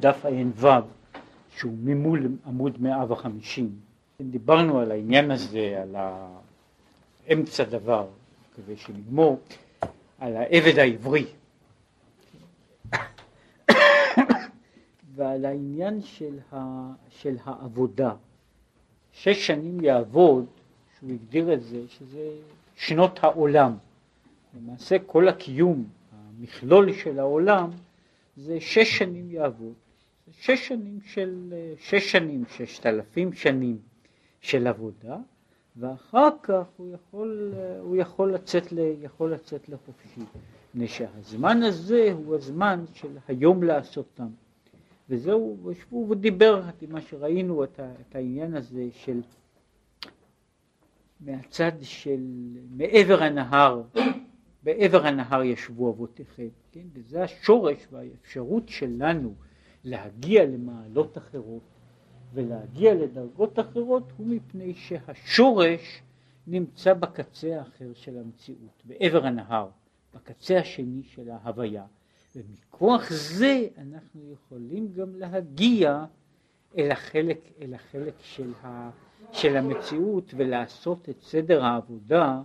דף ע"ו, שהוא ממול עמוד 150. דיברנו על העניין הזה, על אמצע דבר, כדי שנגמור, על העבד העברי. ועל העניין של, ה, של העבודה. שש שנים יעבוד, שהוא הגדיר את זה, שזה שנות העולם. למעשה כל הקיום, המכלול של העולם, זה שש שנים יעבוד. שש שנים של, שש שנים, ששת אלפים שנים של עבודה, ואחר כך הוא יכול, הוא יכול, לצאת, ל, יכול לצאת לחופשי. מפני שהזמן הזה הוא הזמן של היום לעשותם. וזהו, הוא דיבר, מה שראינו, את, את העניין הזה של מהצד של מעבר הנהר, בעבר הנהר ישבו אבותיכם, כן? וזה השורש והאפשרות שלנו להגיע למעלות אחרות ולהגיע לדרגות אחרות הוא מפני שהשורש נמצא בקצה האחר של המציאות, בעבר הנהר, בקצה השני של ההוויה, ומכוח זה אנחנו יכולים גם להגיע אל החלק, אל החלק של, ה, של המציאות ולעשות את סדר העבודה,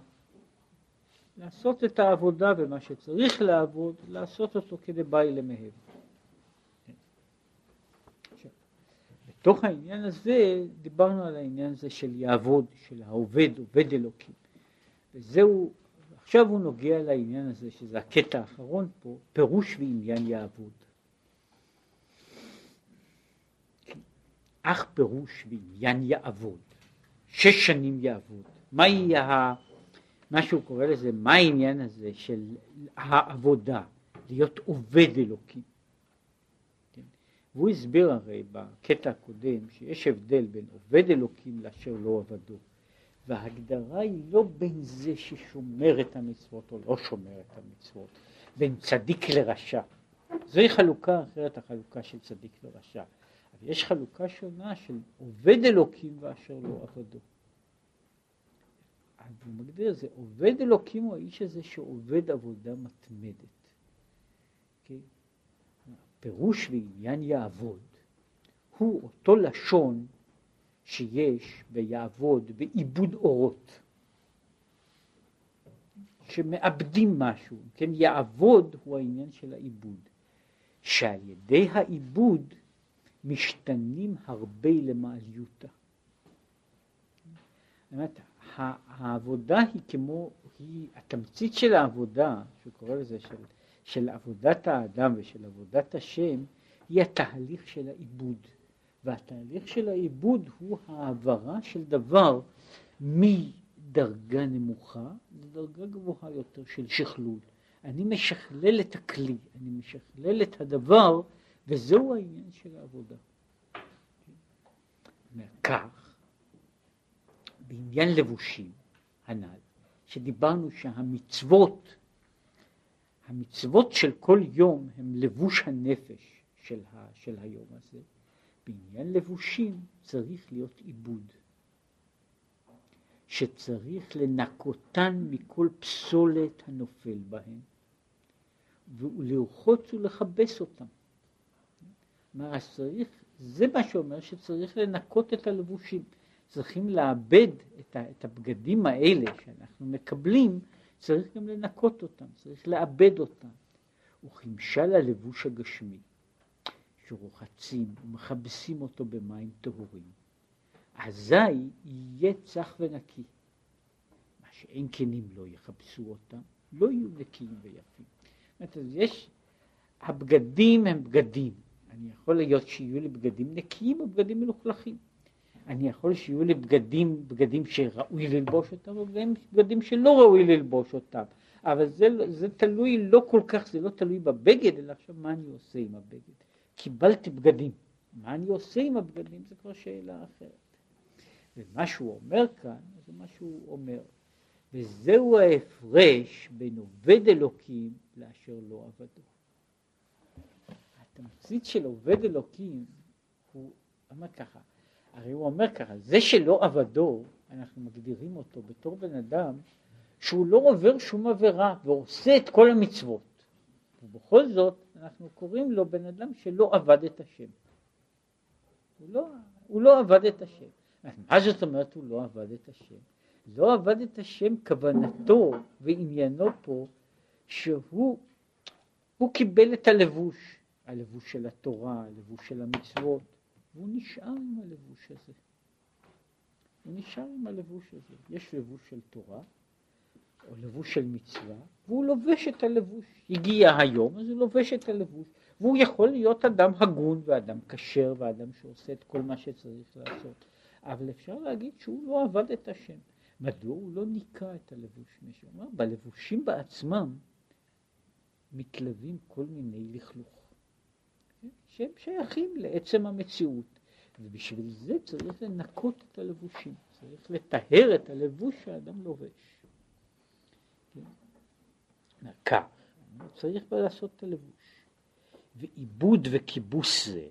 לעשות את העבודה ומה שצריך לעבוד, לעשות אותו כדבעי למהב. בתוך העניין הזה דיברנו על העניין הזה של יעבוד, של העובד, עובד אלוקים. וזהו, עכשיו הוא נוגע לעניין הזה, שזה הקטע האחרון פה, פירוש ועניין יעבוד. אך פירוש ועניין יעבוד, שש שנים יעבוד. מה יהיה, מה שהוא קורא לזה, מה העניין הזה של העבודה, להיות עובד אלוקים. והוא הסביר הרי בקטע הקודם שיש הבדל בין עובד אלוקים לאשר לא עבדו. וההגדרה היא לא בין זה ששומר את המצוות או לא שומר את המצוות, בין צדיק לרשע. זוהי חלוקה אחרת החלוקה של צדיק לרשע. אבל יש חלוקה שונה של עובד אלוקים ואשר לא עבדו. הוא מגדיר זה, עובד אלוקים הוא האיש הזה שעובד עבודה מתמדת. Okay? אוקיי? פירוש ועניין יעבוד הוא אותו לשון שיש ביעבוד בעיבוד אורות, שמאבדים משהו, כן, יעבוד הוא העניין של העיבוד, שעל ידי העיבוד משתנים הרבה למעליותה. זאת העבודה היא כמו, היא, התמצית של העבודה, שהוא קורא לזה של של עבודת האדם ושל עבודת השם היא התהליך של העיבוד. והתהליך של העיבוד הוא העברה של דבר מדרגה נמוכה לדרגה גבוהה יותר של שכלול. אני משכלל את הכלי, אני משכלל את הדבר, וזהו העניין של העבודה. כך, בעניין לבושים הנ"ל, שדיברנו שהמצוות המצוות של כל יום הם לבוש הנפש של, ה, של היום הזה. בעניין לבושים צריך להיות עיבוד, שצריך לנקותן מכל פסולת הנופל בהם, ולרחוץ ולכבס אותם. כלומר, צריך, זה מה שאומר שצריך לנקות את הלבושים. צריכים לאבד את, ה, את הבגדים האלה שאנחנו מקבלים צריך גם לנקות אותם, צריך לאבד אותם. וכמשל הלבוש הגשמי, שרוחצים ומכבסים אותו במים טהורים, אזי יהיה צח ונקי. מה שאין כנים לא יכבסו אותם, לא יהיו נקיים ויפים. זאת אומרת, יש, הבגדים הם בגדים. אני יכול להיות שיהיו לי בגדים נקיים או בגדים מלוכלכים. אני יכול שיהיו לי בגדים, בגדים שראוי ללבוש אותם, ובגדים בגדים שלא ראוי ללבוש אותם. אבל זה, זה תלוי לא כל כך, זה לא תלוי בבגד, אלא עכשיו מה אני עושה עם הבגד. קיבלתי בגדים, מה אני עושה עם הבגדים זה כבר שאלה אחרת. ומה שהוא אומר כאן, זה מה שהוא אומר. וזהו ההפרש בין עובד אלוקים לאשר לא עבדו. התמצית של עובד אלוקים הוא אומר ככה, הרי הוא אומר ככה, זה שלא עבדו, אנחנו מגדירים אותו בתור בן אדם שהוא לא עובר שום עבירה ועושה את כל המצוות. ובכל זאת אנחנו קוראים לו בן אדם שלא עבד את השם. הוא לא, הוא לא עבד את השם. מה זאת אומרת הוא לא עבד את השם? לא עבד את השם, כוונתו ועניינו פה, שהוא הוא קיבל את הלבוש, הלבוש של התורה, הלבוש של המצוות, והוא נשאר עם הלבוש הזה. הוא נשאר עם הלבוש הזה. יש לבוש של תורה, או לבוש של מצווה, והוא לובש את הלבוש. הגיע היום, אז הוא לובש את הלבוש. והוא יכול להיות אדם הגון ואדם כשר ואדם שעושה את כל מה שצריך לעשות. אבל אפשר להגיד שהוא לא עבד את השם. מדוע הוא לא ניקה את הלבוש? מישהו אומר, בלבושים בעצמם מתלווים כל מיני לכלוך, שהם שייכים לעצם המציאות, ובשביל זה צריך לנקות את הלבושים, צריך לטהר את הלבוש שהאדם לובש. נקה, צריך לעשות את הלבוש. ועיבוד וכיבוס זה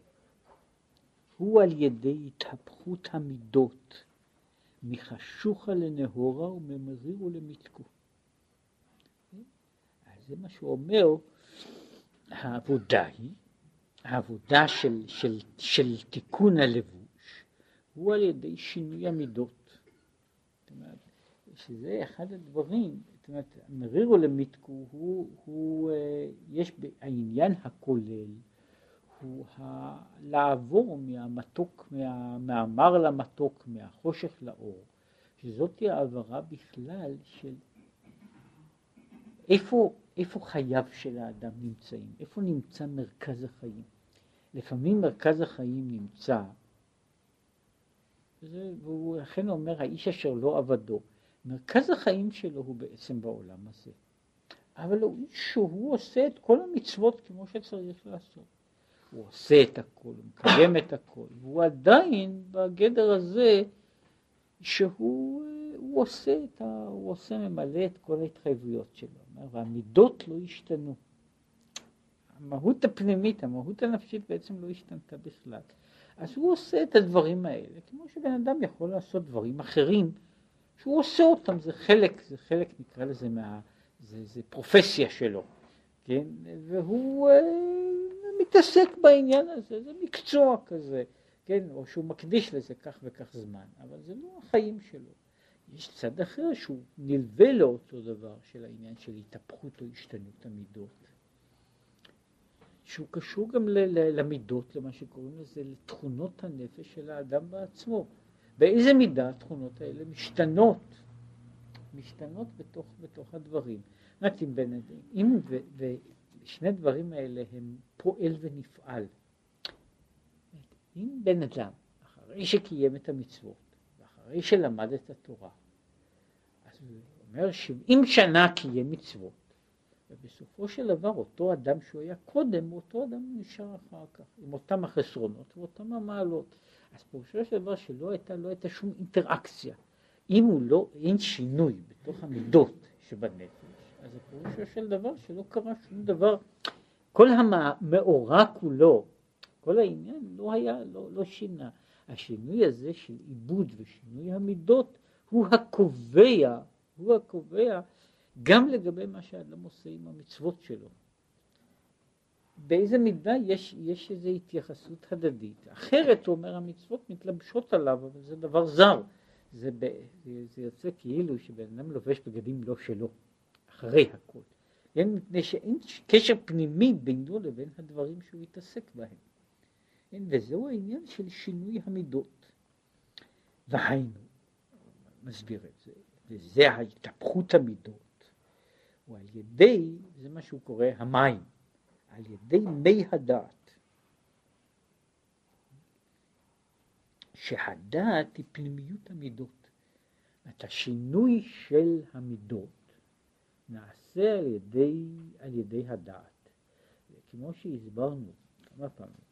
הוא על ידי התהפכות המידות מחשוכה לנהורה וממריר ולמתקו. זה מה שהוא אומר, העבודה היא, העבודה של, של, של תיקון הלבוש הוא על ידי שינוי המידות. זאת אומרת, שזה אחד הדברים, זאת אומרת, מריר ולמיתקו הוא, הוא, אה, יש העניין הכולל הוא ה... לעבור מהמתוק, מה... מהמר למתוק, מהחושך לאור, שזאת היא העברה בכלל של איפה, איפה חייו של האדם נמצאים, איפה נמצא מרכז החיים. לפעמים מרכז החיים נמצא, וזה, והוא אכן אומר, האיש אשר לא עבדו, מרכז החיים שלו הוא בעצם בעולם הזה. אבל הוא איש שהוא עושה את כל המצוות כמו שצריך לעשות. הוא עושה את הכל, הוא מקיים את הכל, והוא עדיין בגדר הזה שהוא עושה את ה... הוא עושה, ממלא את כל ההתחייבויות שלו, והמידות לא השתנו. המהות הפנימית, המהות הנפשית בעצם לא השתנתה בכלל. אז הוא עושה את הדברים האלה, כמו שבן אדם יכול לעשות דברים אחרים, שהוא עושה אותם, זה חלק, זה חלק נקרא לזה מה... זה, זה פרופסיה שלו, כן? והוא... אה, מתעסק בעניין הזה, זה מקצוע כזה, כן, או שהוא מקדיש לזה כך וכך זמן, אבל זה לא החיים שלו. יש צד אחר שהוא נלווה לאותו דבר של העניין של התהפכות או השתנות המידות, שהוא קשור גם למידות, למה שקוראים לזה, לתכונות הנפש של האדם בעצמו. באיזה מידה התכונות האלה משתנות, משתנות בתוך, בתוך הדברים. רק אם בין, אם ו, ו, שני דברים האלה הם פועל ונפעל. אם בן אדם, אחרי שקיים את המצוות, ואחרי שלמד את התורה, אז הוא אומר שבעים שנה קיים מצוות, ובסופו של דבר אותו אדם שהוא היה קודם, אותו אדם נשאר אחר כך, עם אותם החסרונות ואותם המעלות. אז פירושו של דבר שלא הייתה, לא הייתה שום אינטראקציה. אם הוא לא, אין שינוי בתוך המידות שבנפש, אז פירושו של דבר שלא קרה שום דבר. כל המאורע כולו, כל העניין לא היה, לא, לא שינה. השינוי הזה של עיבוד ושינוי המידות הוא הקובע, הוא הקובע גם לגבי מה שאדם עושה עם המצוות שלו. באיזה מידה יש, יש איזו התייחסות הדדית. אחרת, הוא אומר, המצוות מתלבשות עליו, אבל זה דבר זר. זה, ב, זה, זה יוצא כאילו שבן אדם לובש בגדים לא שלו. אחרי הכל. כן? מפני שאין קשר פנימי בינו לבין הדברים שהוא התעסק בהם. כן? וזהו העניין של שינוי המידות. והיינו, מסביר את זה, וזה ההתהפכות המידות, ועל ידי, זה מה שהוא קורא המים, על ידי מי הדעת. שהדעת היא פנימיות המידות. את השינוי של המידות נעשה על ידי, על ידי הדעת. כמו שהסברנו כמה פעמים,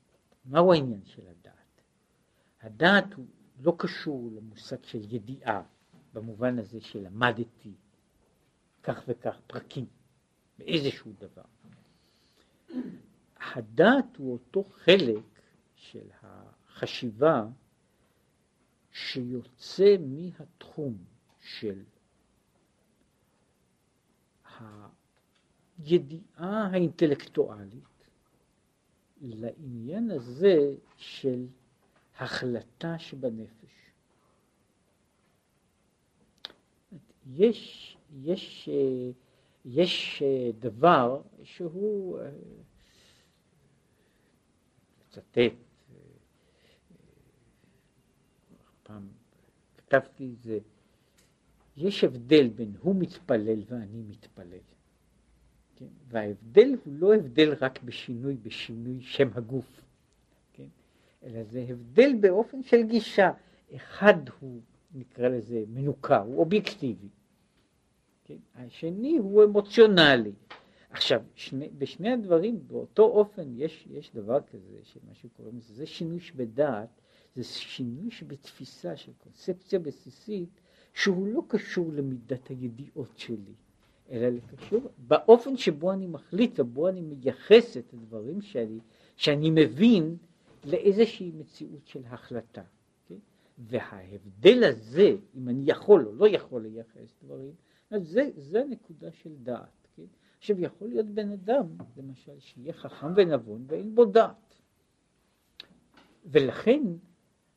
מהו העניין של הדעת? הדעת הוא לא קשור למושג של ידיעה, במובן הזה שלמדתי כך וכך פרקים באיזשהו דבר. הדעת הוא אותו חלק של החשיבה שיוצא מהתחום של הידיעה האינטלקטואלית לעניין הזה של החלטה שבנפש. יש, יש, יש דבר שהוא, לצטט, פעם כתבתי את זה, יש הבדל בין הוא מתפלל ואני מתפלל. כן? וההבדל הוא לא הבדל רק בשינוי, בשינוי שם הגוף, כן? אלא זה הבדל באופן של גישה. אחד הוא, נקרא לזה, מנוכר, הוא אובייקטיבי. כן? השני הוא אמוציונלי. עכשיו, שני, בשני הדברים, באותו אופן, יש, יש דבר כזה, שמה שקוראים לזה, זה שינוי שבדעת, זה שינוי שבתפיסה של קונספציה בסיסית, שהוא לא קשור למידת הידיעות שלי, אלא קשור באופן שבו אני מחליט ובו אני מייחס את הדברים שלי, שאני מבין לאיזושהי מציאות של החלטה. כן? וההבדל הזה, אם אני יכול או לא יכול לייחס דברים, אז זה, זה הנקודה של דעת. כן? עכשיו יכול להיות בן אדם, למשל, שיהיה חכם ונבון ואין בו דעת. ולכן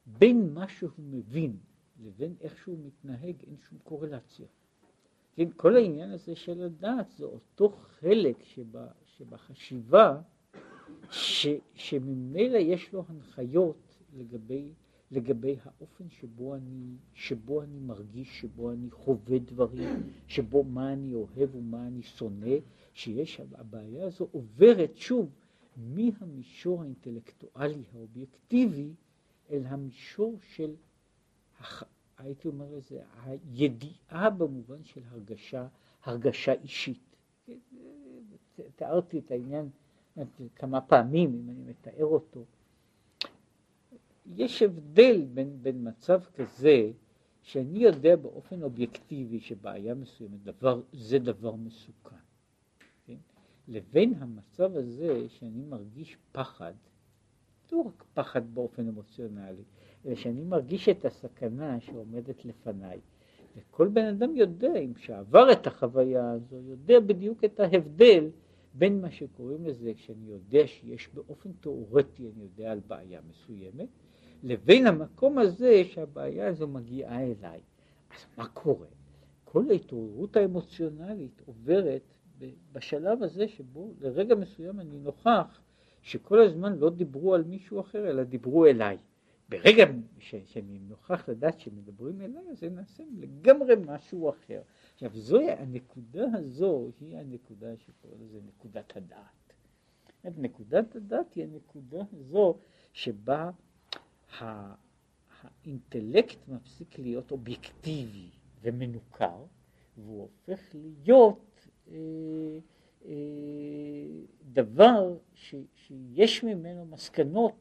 בין מה שהוא מבין לבין איך שהוא מתנהג אין שום קורלציה. כן, כל העניין הזה של הדעת זה אותו חלק שבה, שבחשיבה ש, שממילא יש לו הנחיות לגבי, לגבי האופן שבו אני, שבו אני מרגיש, שבו אני חווה דברים, שבו מה אני אוהב ומה אני שונא, שיש, הבעיה הזו עוברת שוב מהמישור האינטלקטואלי האובייקטיבי אל המישור של הייתי אומר לזה, הידיעה במובן של הרגשה, הרגשה אישית. תיארתי את העניין כמה פעמים, אם אני מתאר אותו. יש הבדל בין, בין מצב כזה, שאני יודע באופן אובייקטיבי שבעיה מסוימת, דבר, זה דבר מסוכן, כן? לבין המצב הזה שאני מרגיש פחד, לא רק פחד באופן אמוציונלי, אלא שאני מרגיש את הסכנה שעומדת לפניי. וכל בן אדם יודע, אם שעבר את החוויה הזו, יודע בדיוק את ההבדל בין מה שקוראים לזה, כשאני יודע שיש באופן תיאורטי, אני יודע על בעיה מסוימת, לבין המקום הזה שהבעיה הזו מגיעה אליי. אז מה קורה? כל ההתעוררות האמוציונלית עוברת בשלב הזה שבו לרגע מסוים אני נוכח שכל הזמן לא דיברו על מישהו אחר, אלא דיברו אליי. ברגע ש, שאני נוכח לדעת שמדברים אליי, זה נעשה לגמרי משהו אחר. עכשיו, זוהי הנקודה הזו, היא הנקודה שקוראים לזה נקודת הדעת. נקודת הדעת היא הנקודה הזו שבה האינטלקט מפסיק להיות אובייקטיבי ומנוכר, והוא הופך להיות אה, אה, דבר ש, שיש ממנו מסקנות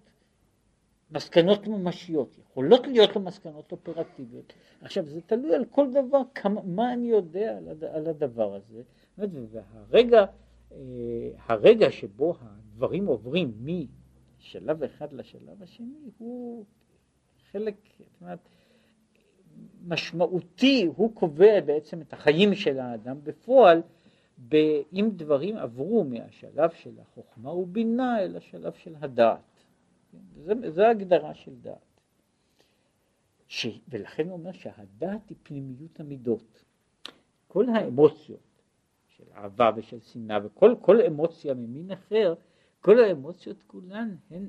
מסקנות ממשיות, יכולות להיות לו מסקנות אופרטיביות. עכשיו זה תלוי על כל דבר, כמה, מה אני יודע על, על הדבר הזה, והרגע אה, הרגע שבו הדברים עוברים משלב אחד לשלב השני הוא חלק, זאת אומרת, משמעותי, הוא קובע בעצם את החיים של האדם בפועל, אם דברים עברו מהשלב של החוכמה ובינה אל השלב של הדעת. זו ההגדרה של דעת. ש... ולכן הוא אומר שהדעת היא פנימיות המידות. כל האמוציות של אהבה ושל שנאה וכל כל אמוציה ממין אחר, כל האמוציות כולן הן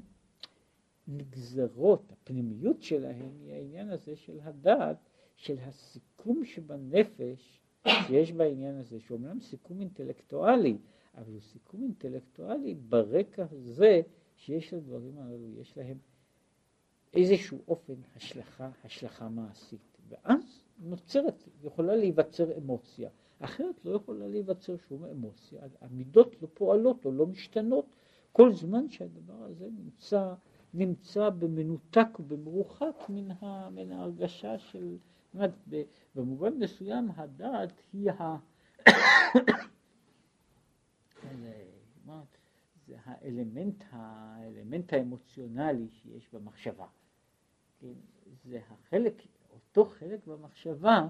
נגזרות, הפנימיות שלהן היא העניין הזה של הדעת, של הסיכום שבנפש שיש בעניין הזה, שאומנם סיכום אינטלקטואלי, אבל הוא סיכום אינטלקטואלי ברקע הזה שיש לדברים הללו, יש להם איזשהו אופן השלכה, השלכה מעשית, ואז נוצרת, יכולה להיווצר אמוציה, אחרת לא יכולה להיווצר שום אמוציה, המידות לא פועלות או לא משתנות כל זמן שהדבר הזה נמצא, נמצא במנותק ובמרוחק מן, ההרגשה של, אומרת, במובן מסוים הדעת היא ה... זה האלמנט, האלמנט האמוציונלי שיש במחשבה. כן? זה החלק, אותו חלק במחשבה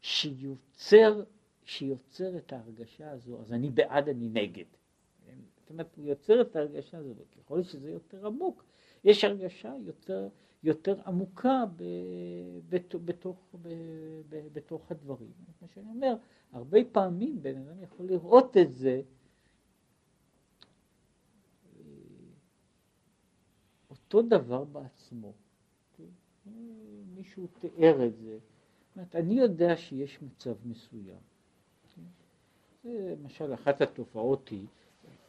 שיוצר, שיוצר את ההרגשה הזו, אז אני בעד, אני נגד. זאת אומרת, הוא יוצר את ההרגשה הזאת, וככל שזה יותר עמוק, יש הרגשה יותר, יותר עמוקה ב, בת, בתוך, ב, ב, בתוך הדברים. מה שאני אומר, הרבה פעמים בן אדם יכול לראות את זה אותו דבר בעצמו. מישהו תיאר את זה. אומרת, אני יודע שיש מצב מסוים. למשל אחת התופעות היא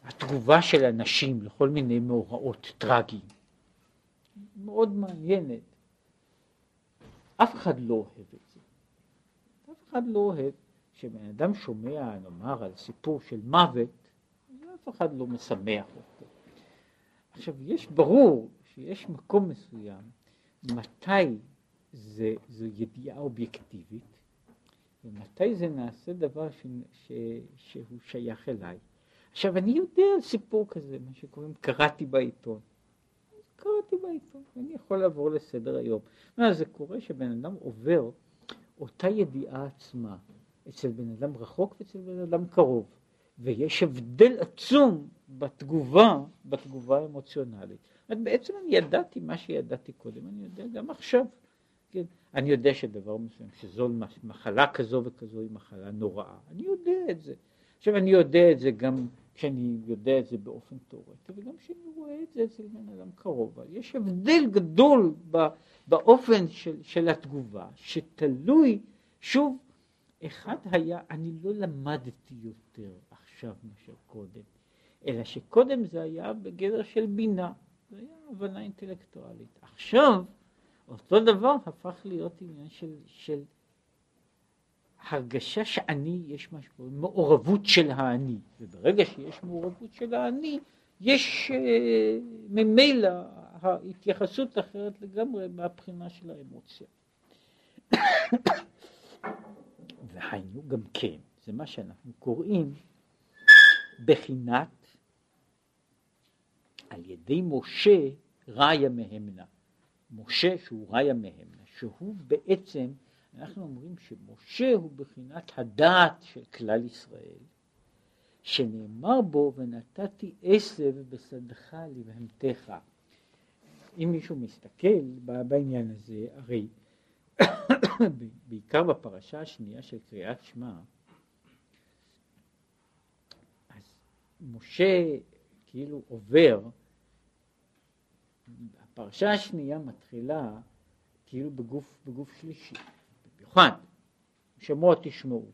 התגובה של אנשים לכל מיני מאורעות טרגיים. מאוד מעניינת. אף אחד לא אוהב את זה. אף אחד לא אוהב כשבן אדם שומע, נאמר, על סיפור של מוות, אף אחד לא משמח אותו. עכשיו, יש ברור שיש מקום מסוים מתי זה, זו ידיעה אובייקטיבית ומתי זה נעשה דבר ש, ש, שהוא שייך אליי. עכשיו אני יודע על סיפור כזה, מה שקוראים קראתי בעיתון. קראתי בעיתון, אני יכול לעבור לסדר היום. מה, זה קורה שבן אדם עובר אותה ידיעה עצמה אצל בן אדם רחוק ואצל בן אדם קרוב, ויש הבדל עצום בתגובה, בתגובה האמוציונלית. בעצם אני ידעתי מה שידעתי קודם, אני יודע גם עכשיו. כן? אני יודע שדבר מסוים, שזו מחלה כזו וכזו היא מחלה נוראה, אני יודע את זה. עכשיו אני יודע את זה גם כשאני יודע את זה באופן תיאורטי, וגם כשאני רואה את זה אצל בן אדם קרוב. יש הבדל גדול באופן של, של התגובה, שתלוי, שוב, אחד היה, אני לא למדתי יותר עכשיו מאשר קודם, אלא שקודם זה היה בגדר של בינה. זה היה הבנה אינטלקטואלית. עכשיו, אותו דבר הפך להיות עניין של, של הרגשה שאני, יש מה שקוראים מעורבות של האני, וברגע שיש מעורבות של האני, יש uh, ממילא התייחסות אחרת לגמרי מהבחינה של האמוציה. והיינו גם כן, זה מה שאנחנו קוראים בחינת על ידי משה ראיה מהמנה. משה שהוא ראיה מהמנה, שהוא בעצם, אנחנו אומרים שמשה הוא בחינת הדעת של כלל ישראל, שנאמר בו ונתתי עשב בשדך לבהמתך. אם מישהו מסתכל בעניין הזה, הרי בעיקר בפרשה השנייה של קריאת שמע, אז משה כאילו עובר הפרשה השנייה מתחילה כאילו בגוף, בגוף שלישי, במיוחד, שמוע תשמעו.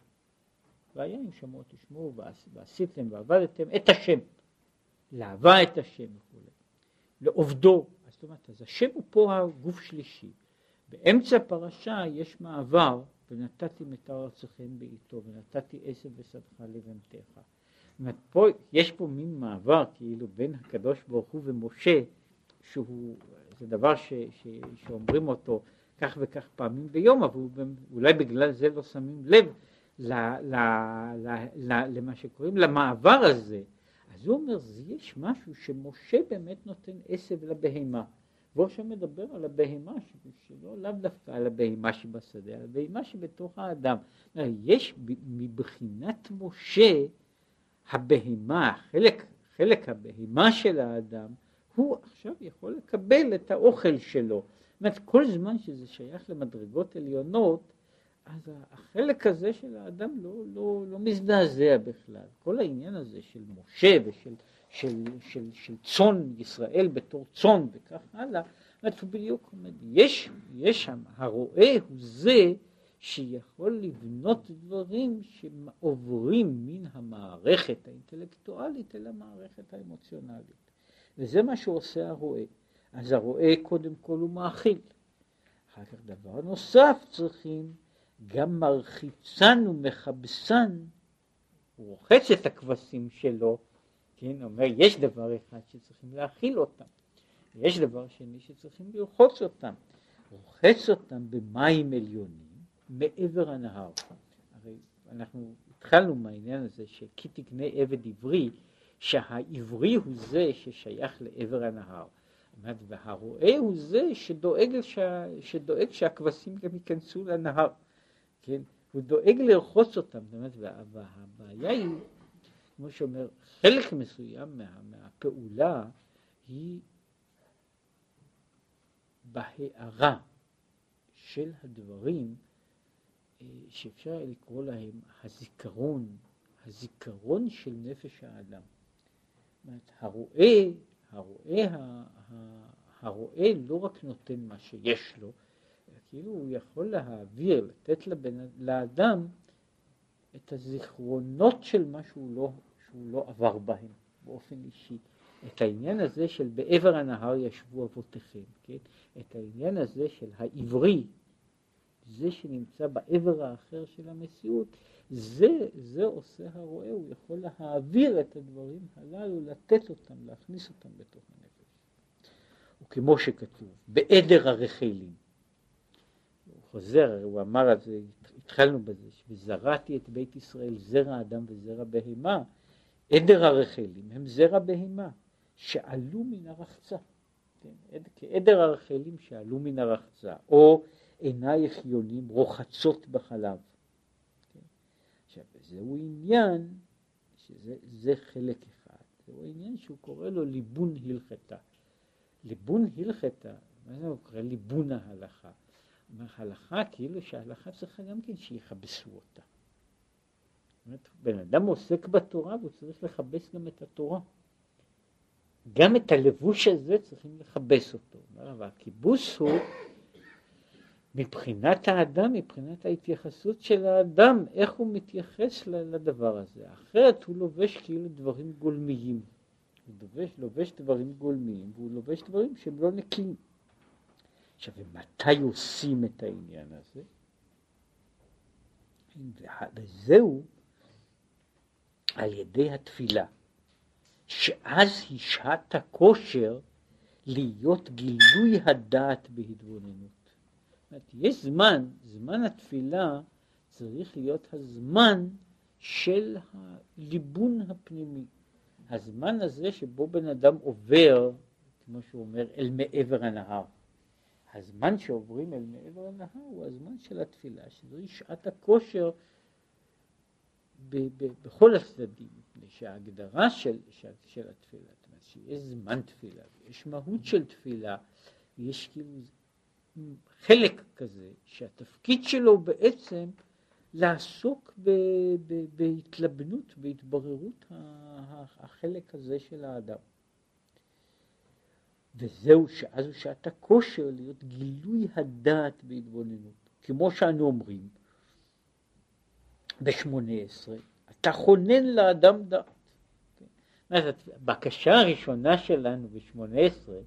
והיה אם שמוע תשמעו ועשיתם ועבדתם את השם, לאהבה את השם וכו', לעובדו. זאת אומרת, אז השם הוא פה הגוף שלישי. באמצע הפרשה יש מעבר, ונתתי מתר ארצכם בעיתו, ונתתי עשב ושדך לבנתך. זאת אומרת, פה, יש פה מין מעבר כאילו בין הקדוש ברוך הוא ומשה, שהוא, זה דבר ש, ש, שאומרים אותו כך וכך פעמים ביום, אבל אולי בגלל זה לא שמים לב ל, ל, ל, ל, למה שקוראים למעבר הזה. אז הוא אומר, יש משהו שמשה באמת נותן עשב לבהמה. והוא עכשיו מדבר על הבהמה, שלא לאו דווקא על הבהמה שבשדה, על הבהמה שבתוך האדם. יש מבחינת משה, הבהמה, חלק, חלק הבהמה של האדם, הוא עכשיו יכול לקבל את האוכל שלו. זאת אומרת, כל זמן שזה שייך למדרגות עליונות, אז החלק הזה של האדם לא, לא, לא מזדעזע בכלל. כל העניין הזה של משה ושל של, של, של צאן ישראל בתור צאן וכך הלאה, זאת הוא בדיוק עומד. יש, יש שם, הרועה הוא זה שיכול לבנות דברים שעוברים מן המערכת האינטלקטואלית אל המערכת האמוציונלית. וזה מה שעושה הרועה. אז הרועה קודם כל הוא מאכיל. אחר כך דבר נוסף צריכים, גם מרחיצן ומכבסן, הוא רוחץ את הכבשים שלו, כן, אומר יש דבר אחד שצריכים להאכיל אותם, יש דבר שני שצריכים לרחוץ אותם, רוחץ אותם במים עליונים מעבר הנהר. הרי אנחנו התחלנו מהעניין הזה שכי תקנה עבד עברי שהעברי הוא זה ששייך לעבר הנהר. והרועה הוא זה שדואג, שה, שדואג שהכבשים גם ייכנסו לנהר, כן? הוא דואג לרחוץ אותם, זאת אומרת, והבעיה היא, כמו שאומר, חלק מסוים מה, מהפעולה היא בהארה של הדברים אה, שאפשר לקרוא להם הזיכרון, הזיכרון של נפש האדם. אומרת, הרואה, הרואה, הרואה לא רק נותן מה שיש לו, כאילו הוא יכול להעביר, לתת לבן, לאדם את הזיכרונות של מה שהוא לא, שהוא לא עבר בהם באופן אישי. את העניין הזה של בעבר הנהר ישבו אבותיכם, כן? את העניין הזה של העברי, זה שנמצא בעבר האחר של המציאות, זה, זה עושה הרואה, הוא יכול להעביר את הדברים הללו, לתת אותם, להכניס אותם בתוך הנפש. וכמו שכתוב, בעדר הרחלים, הוא חוזר, הוא אמר על זה, התחלנו בזה, וזרעתי את בית ישראל זרע אדם וזרע בהמה, עדר הרחלים הם זרע בהמה, שעלו מן הרחצה, כן? כעדר הרחלים שעלו מן הרחצה, או עינייך יונים רוחצות בחלב. זהו עניין, שזה חלק אחד, זהו עניין שהוא קורא לו ליבון הלכתה. ליבון הלכתה, מה זה הוא קורא ליבון ההלכה? אומר הלכה כאילו שההלכה צריכה גם כן שיכבסו אותה. אומרת, בן אדם עוסק בתורה והוא צריך לכבס גם את התורה. גם את הלבוש הזה צריכים לכבס אותו. אבל הכיבוס הוא מבחינת האדם, מבחינת ההתייחסות של האדם, איך הוא מתייחס לדבר הזה. אחרת הוא לובש כאילו דברים גולמיים. הוא לובש, לובש דברים גולמיים, והוא לובש דברים שהם לא נקיים. עכשיו, ומתי עושים את העניין הזה? וזהו על ידי התפילה, שאז היא שעת הכושר להיות גילוי הדעת בהתבוננות. אומרת, יש זמן, זמן התפילה צריך להיות הזמן של הליבון הפנימי. הזמן הזה שבו בן אדם עובר, כמו שהוא אומר, אל מעבר הנהר. הזמן שעוברים אל מעבר הנהר הוא הזמן של התפילה, שזוהי שעת הכושר ב- ב- בכל הצדדים, מפני שההגדרה של, של, של התפילה, זאת אומרת שיש זמן תפילה, יש מהות של תפילה, יש כאילו חלק כזה, שהתפקיד שלו בעצם לעסוק ב, ב, בהתלבנות, בהתבררות החלק הזה של האדם. וזהו שאז הוא שעת הכושר להיות גילוי הדעת בהתבוננות. כמו שאנו אומרים בשמונה עשרה, אתה כונן לאדם דעת. הבקשה הראשונה שלנו בשמונה עשרה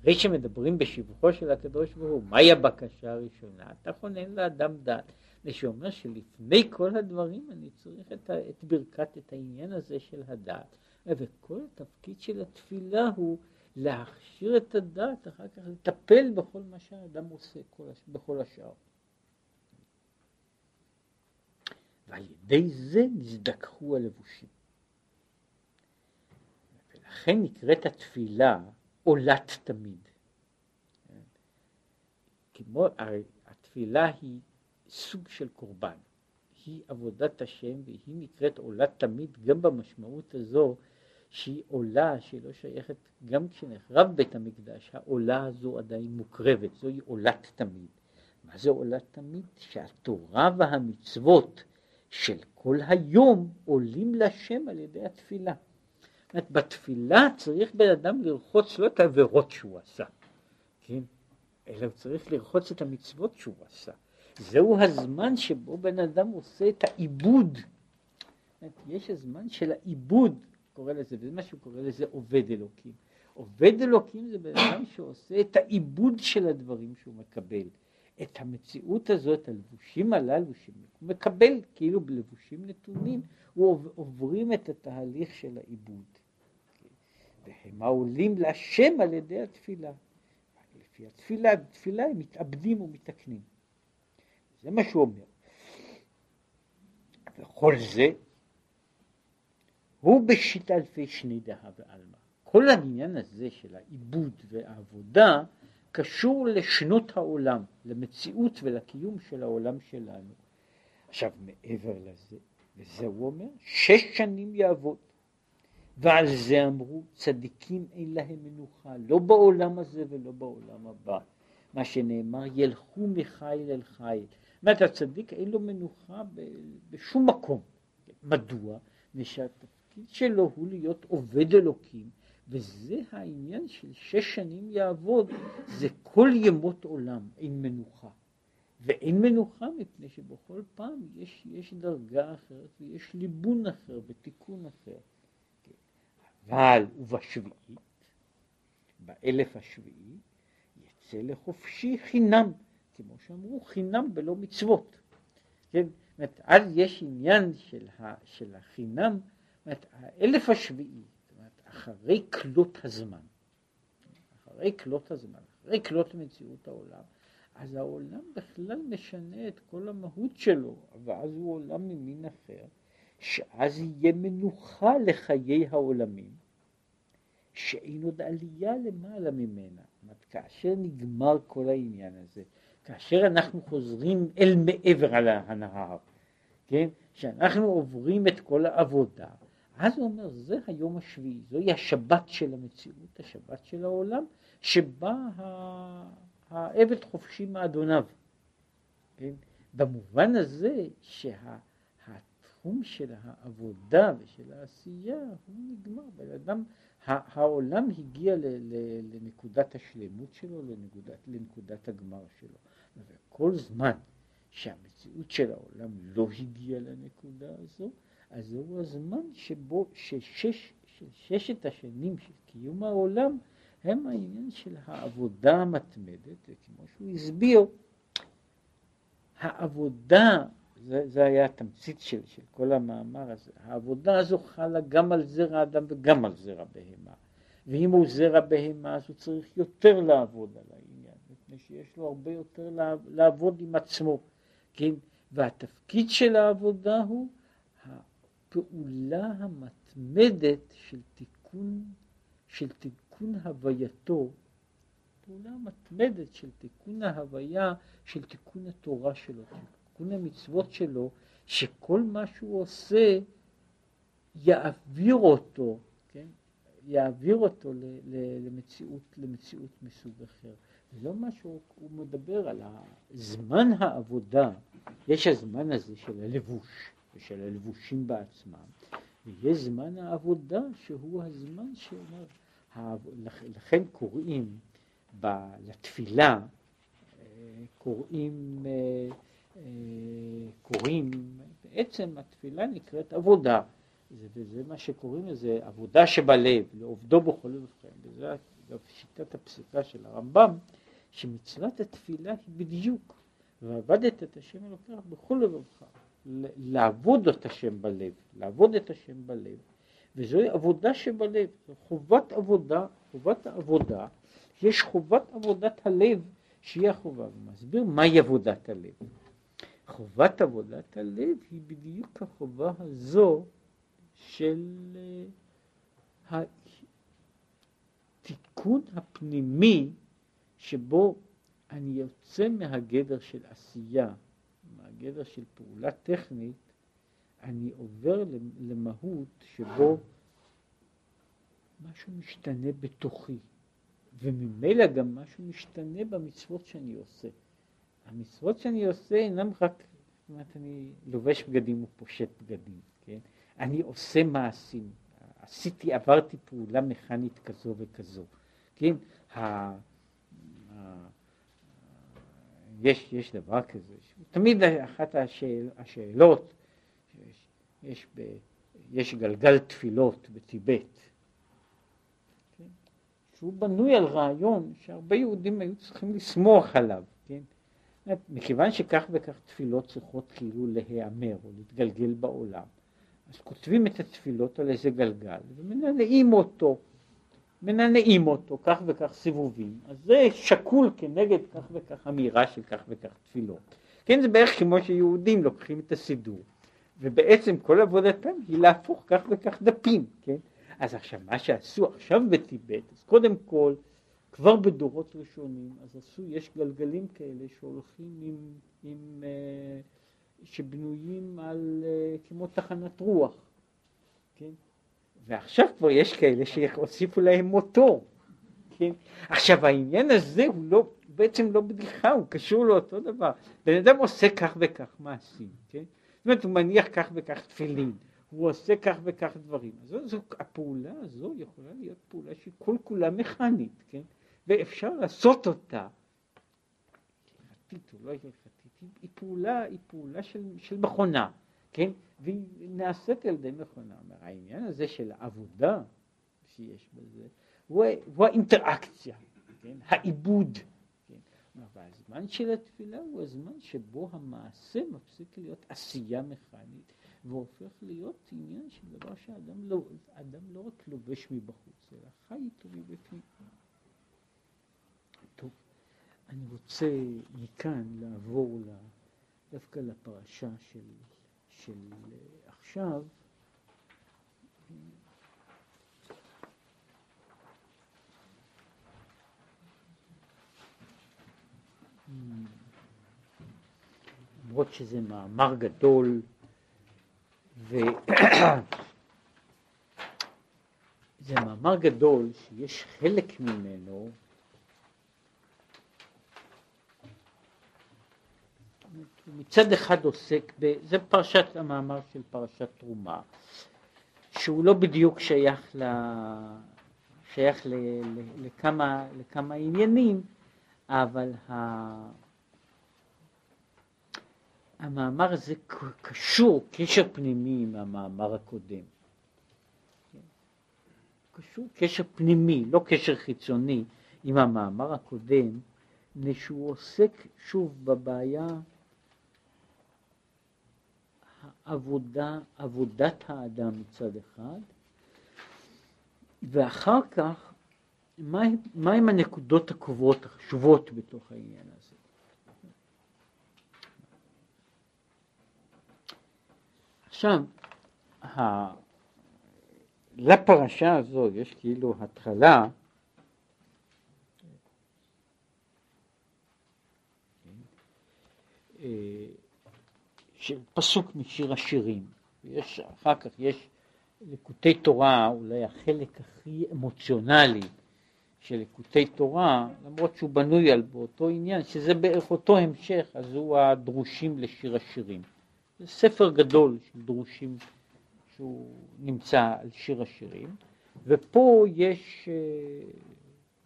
אחרי שמדברים בשבחו של הקדוש ברוך הוא, מהי הבקשה הראשונה? אתה כונן לאדם דת. ושאומר שלפני כל הדברים אני צריך את, ה, את ברכת, את העניין הזה של הדת. וכל התפקיד של התפילה הוא להכשיר את הדת, אחר כך לטפל בכל מה שהאדם עושה, כל, בכל השאר. ועל ידי זה נזדככו הלבושים. ולכן נקראת התפילה עולת תמיד. כמו, התפילה היא סוג של קורבן, היא עבודת השם והיא נקראת עולת תמיד גם במשמעות הזו שהיא עולה, שהיא לא שייכת, גם כשנחרב בית המקדש, העולה הזו עדיין מוקרבת, זוהי עולת תמיד. מה זה עולת תמיד? שהתורה והמצוות של כל היום עולים לשם על ידי התפילה. אומרת, בתפילה צריך בן אדם לרחוץ לא את העבירות שהוא עשה, כן? אלא הוא צריך לרחוץ את המצוות שהוא עשה. זהו הזמן שבו בן אדם עושה את העיבוד. יש הזמן של העיבוד, קורא לזה, וזה מה שהוא קורא לזה עובד אלוקים. עובד אלוקים זה בן אדם שעושה את העיבוד של הדברים שהוא מקבל. את המציאות הזאת, הלבושים הללו שהוא מקבל כאילו בלבושים נתונים, הוא עוברים את התהליך של העיבוד. והם העולים להשם על ידי התפילה. לפי התפילה, בתפילה הם מתאבדים ומתקנים. זה מה שהוא אומר. וכל זה הוא בשיטה אלפי שני דהה ועלמא. כל העניין הזה של העיבוד והעבודה קשור לשנות העולם, למציאות ולקיום של העולם שלנו. עכשיו מעבר לזה, וזה הוא אומר, שש שנים יעבוד. ועל זה אמרו, צדיקים אין להם מנוחה, לא בעולם הזה ולא בעולם הבא. מה שנאמר, ילכו מחיל אל חיל. זאת אומרת, הצדיק אין לו מנוחה בשום מקום. מדוע? ושהתפקיד שלו הוא להיות עובד אלוקים, וזה העניין של שש שנים יעבוד, זה כל ימות עולם, אין מנוחה. ואין מנוחה מפני שבכל פעם יש, יש דרגה אחרת ויש ליבון אחר ותיקון אחר. אבל ובשביעית, באלף השביעי, יצא לחופשי חינם, כמו שאמרו, חינם בלא מצוות. כן? זאת אומרת, אז יש עניין של, ה, של החינם, זאת אומרת, האלף השביעי, זאת אומרת, אחרי כלות הזמן, אחרי כלות הזמן, אחרי כלות מציאות העולם, אז העולם בכלל משנה את כל המהות שלו, ואז הוא עולם ממין אחר, שאז יהיה מנוחה לחיי העולמים, שאין עוד עלייה למעלה ממנה. זאת אומרת, כאשר נגמר כל העניין הזה, כאשר אנחנו חוזרים אל מעבר על הנהר, כן, שאנחנו עוברים את כל העבודה, אז הוא אומר, זה היום השביעי, זוהי השבת של המציאות, השבת של העולם, שבה העבד חופשי מאדוניו. כן? במובן הזה שהתחום של העבודה ושל העשייה הוא נגמר. בן אדם, העולם הגיע ל, ל, לנקודת השלמות שלו, לנקודת, לנקודת הגמר שלו. וכל זמן שהמציאות של העולם לא הגיעה לנקודה הזו, אז זהו הזמן שבו ששש, ששת השנים של קיום העולם הם העניין של העבודה המתמדת, וכמו שהוא הסביר, העבודה, זה, זה היה התמצית של, של כל המאמר הזה, העבודה הזו חלה גם על זרע אדם וגם על זרע בהמה. ואם הוא זרע בהמה אז הוא צריך יותר לעבוד על העניין, מפני שיש לו הרבה יותר לעבוד עם עצמו, כן? והתפקיד של העבודה הוא הפעולה המתמדת של תיקון, של תיקון הווייתו, פעולה מתמדת של תיקון ההוויה, של תיקון התורה שלו, תיקון המצוות שלו, שכל מה שהוא עושה יעביר אותו, כן? יעביר אותו למציאות, למציאות מסוג אחר. זה לא משהו, הוא מדבר על זמן העבודה, יש הזמן הזה של הלבוש ושל הלבושים בעצמם, ויש זמן העבודה שהוא הזמן שאומר, לכן קוראים לתפילה, אה, קוראים, אה, קוראים, בעצם התפילה נקראת עבודה, וזה מה שקוראים לזה עבודה שבלב, לעובדו בכל לבכם, וזה אגב שיטת הפסיקה של הרמב"ם, שמצוות התפילה היא בדיוק, ועבדת את השם אלוקיך בכל לבבך, לעבוד את השם בלב, לעבוד את השם בלב, וזוהי עבודה שבלב, זו חובת עבודה, חובת העבודה, יש חובת עבודת הלב שהיא החובה, הוא מסביר מהי עבודת הלב. חובת עבודת הלב היא בדיוק החובה הזו של אה, התיקון הפנימי שבו אני יוצא מהגדר של עשייה, מהגדר של פעולה טכנית, אני עובר למהות שבו משהו משתנה בתוכי, וממילא גם משהו משתנה במצוות שאני עושה. המצוות שאני עושה אינם רק, זאת אומרת, אני לובש בגדים ופושט בגדים, כן? אני עושה מעשים, עשיתי, עברתי פעולה מכנית כזו וכזו, כן? ה, ה, יש, יש דבר כזה, תמיד אחת השאל, השאלות יש, ב, יש גלגל תפילות בטיבט, כן? שהוא בנוי על רעיון שהרבה יהודים היו צריכים לסמוך עליו, כן? מכיוון שכך וכך תפילות צריכות כאילו להיאמר או להתגלגל בעולם, אז כותבים את התפילות על איזה גלגל ומנענעים אותו, מנענעים אותו כך וכך סיבובים, אז זה שקול כנגד כך וכך אמירה של כך וכך תפילות. כן, זה בערך כמו שיהודים לוקחים את הסידור ובעצם כל עבודתם היא להפוך כך וכך דפים, כן? אז עכשיו, מה שעשו עכשיו בטיבט, אז קודם כל, כבר בדורות ראשונים, אז עשו, יש גלגלים כאלה שהולכים עם, עם, אה, שבנויים על, אה, כמו תחנת רוח, כן? ועכשיו כבר יש כאלה שהוסיפו להם מוטור, כן? עכשיו העניין הזה הוא לא, בעצם לא בדיחה, הוא קשור לאותו דבר. בן אדם עושה כך וכך מעשים, כן? זאת אומרת, הוא מניח כך וכך תפילין, הוא עושה כך וכך דברים. אז זו, זו, הפעולה הזו יכולה להיות פעולה שהיא כל כולה מכנית, כן? ואפשר לעשות אותה. הלכתית או לא הלכתית, היא פעולה, היא פעולה של, של מכונה, כן? והיא נעשית על ידי מכונה. העניין הזה של העבודה שיש בזה, הוא, הוא האינטראקציה, כן? העיבוד. כן? והזמן של התפילה הוא הזמן שבו המעשה מפסיק להיות עשייה מכנית והופך להיות עניין של דבר שאדם לא, לא רק לובש מבחוץ, אלא חי איתו מבפנים. אני רוצה מכאן לעבור דווקא לפרשה של, של עכשיו. למרות שזה מאמר גדול, וזה מאמר גדול שיש חלק ממנו מצד אחד עוסק, ב, זה פרשת המאמר של פרשת תרומה, שהוא לא בדיוק שייך, ל, שייך ל, ל, לכמה, לכמה עניינים, אבל ה... המאמר הזה קשור קשר פנימי עם המאמר הקודם. קשור קשר פנימי, לא קשר חיצוני, עם המאמר הקודם, מפני שהוא עוסק שוב בבעיה העבודה, עבודת האדם מצד אחד, ואחר כך מהם מה הנקודות הקובעות החשובות בתוך העניין הזה. עכשיו, ה... לפרשה הזו יש כאילו התחלה אה, פסוק משיר השירים, יש, אחר כך יש ליקוטי תורה, אולי החלק הכי אמוציונלי של ליקוטי תורה, למרות שהוא בנוי על באותו עניין, שזה בערך אותו המשך, אז הוא הדרושים לשיר השירים. זה ספר גדול של דרושים שהוא נמצא על שיר השירים, ופה יש אה,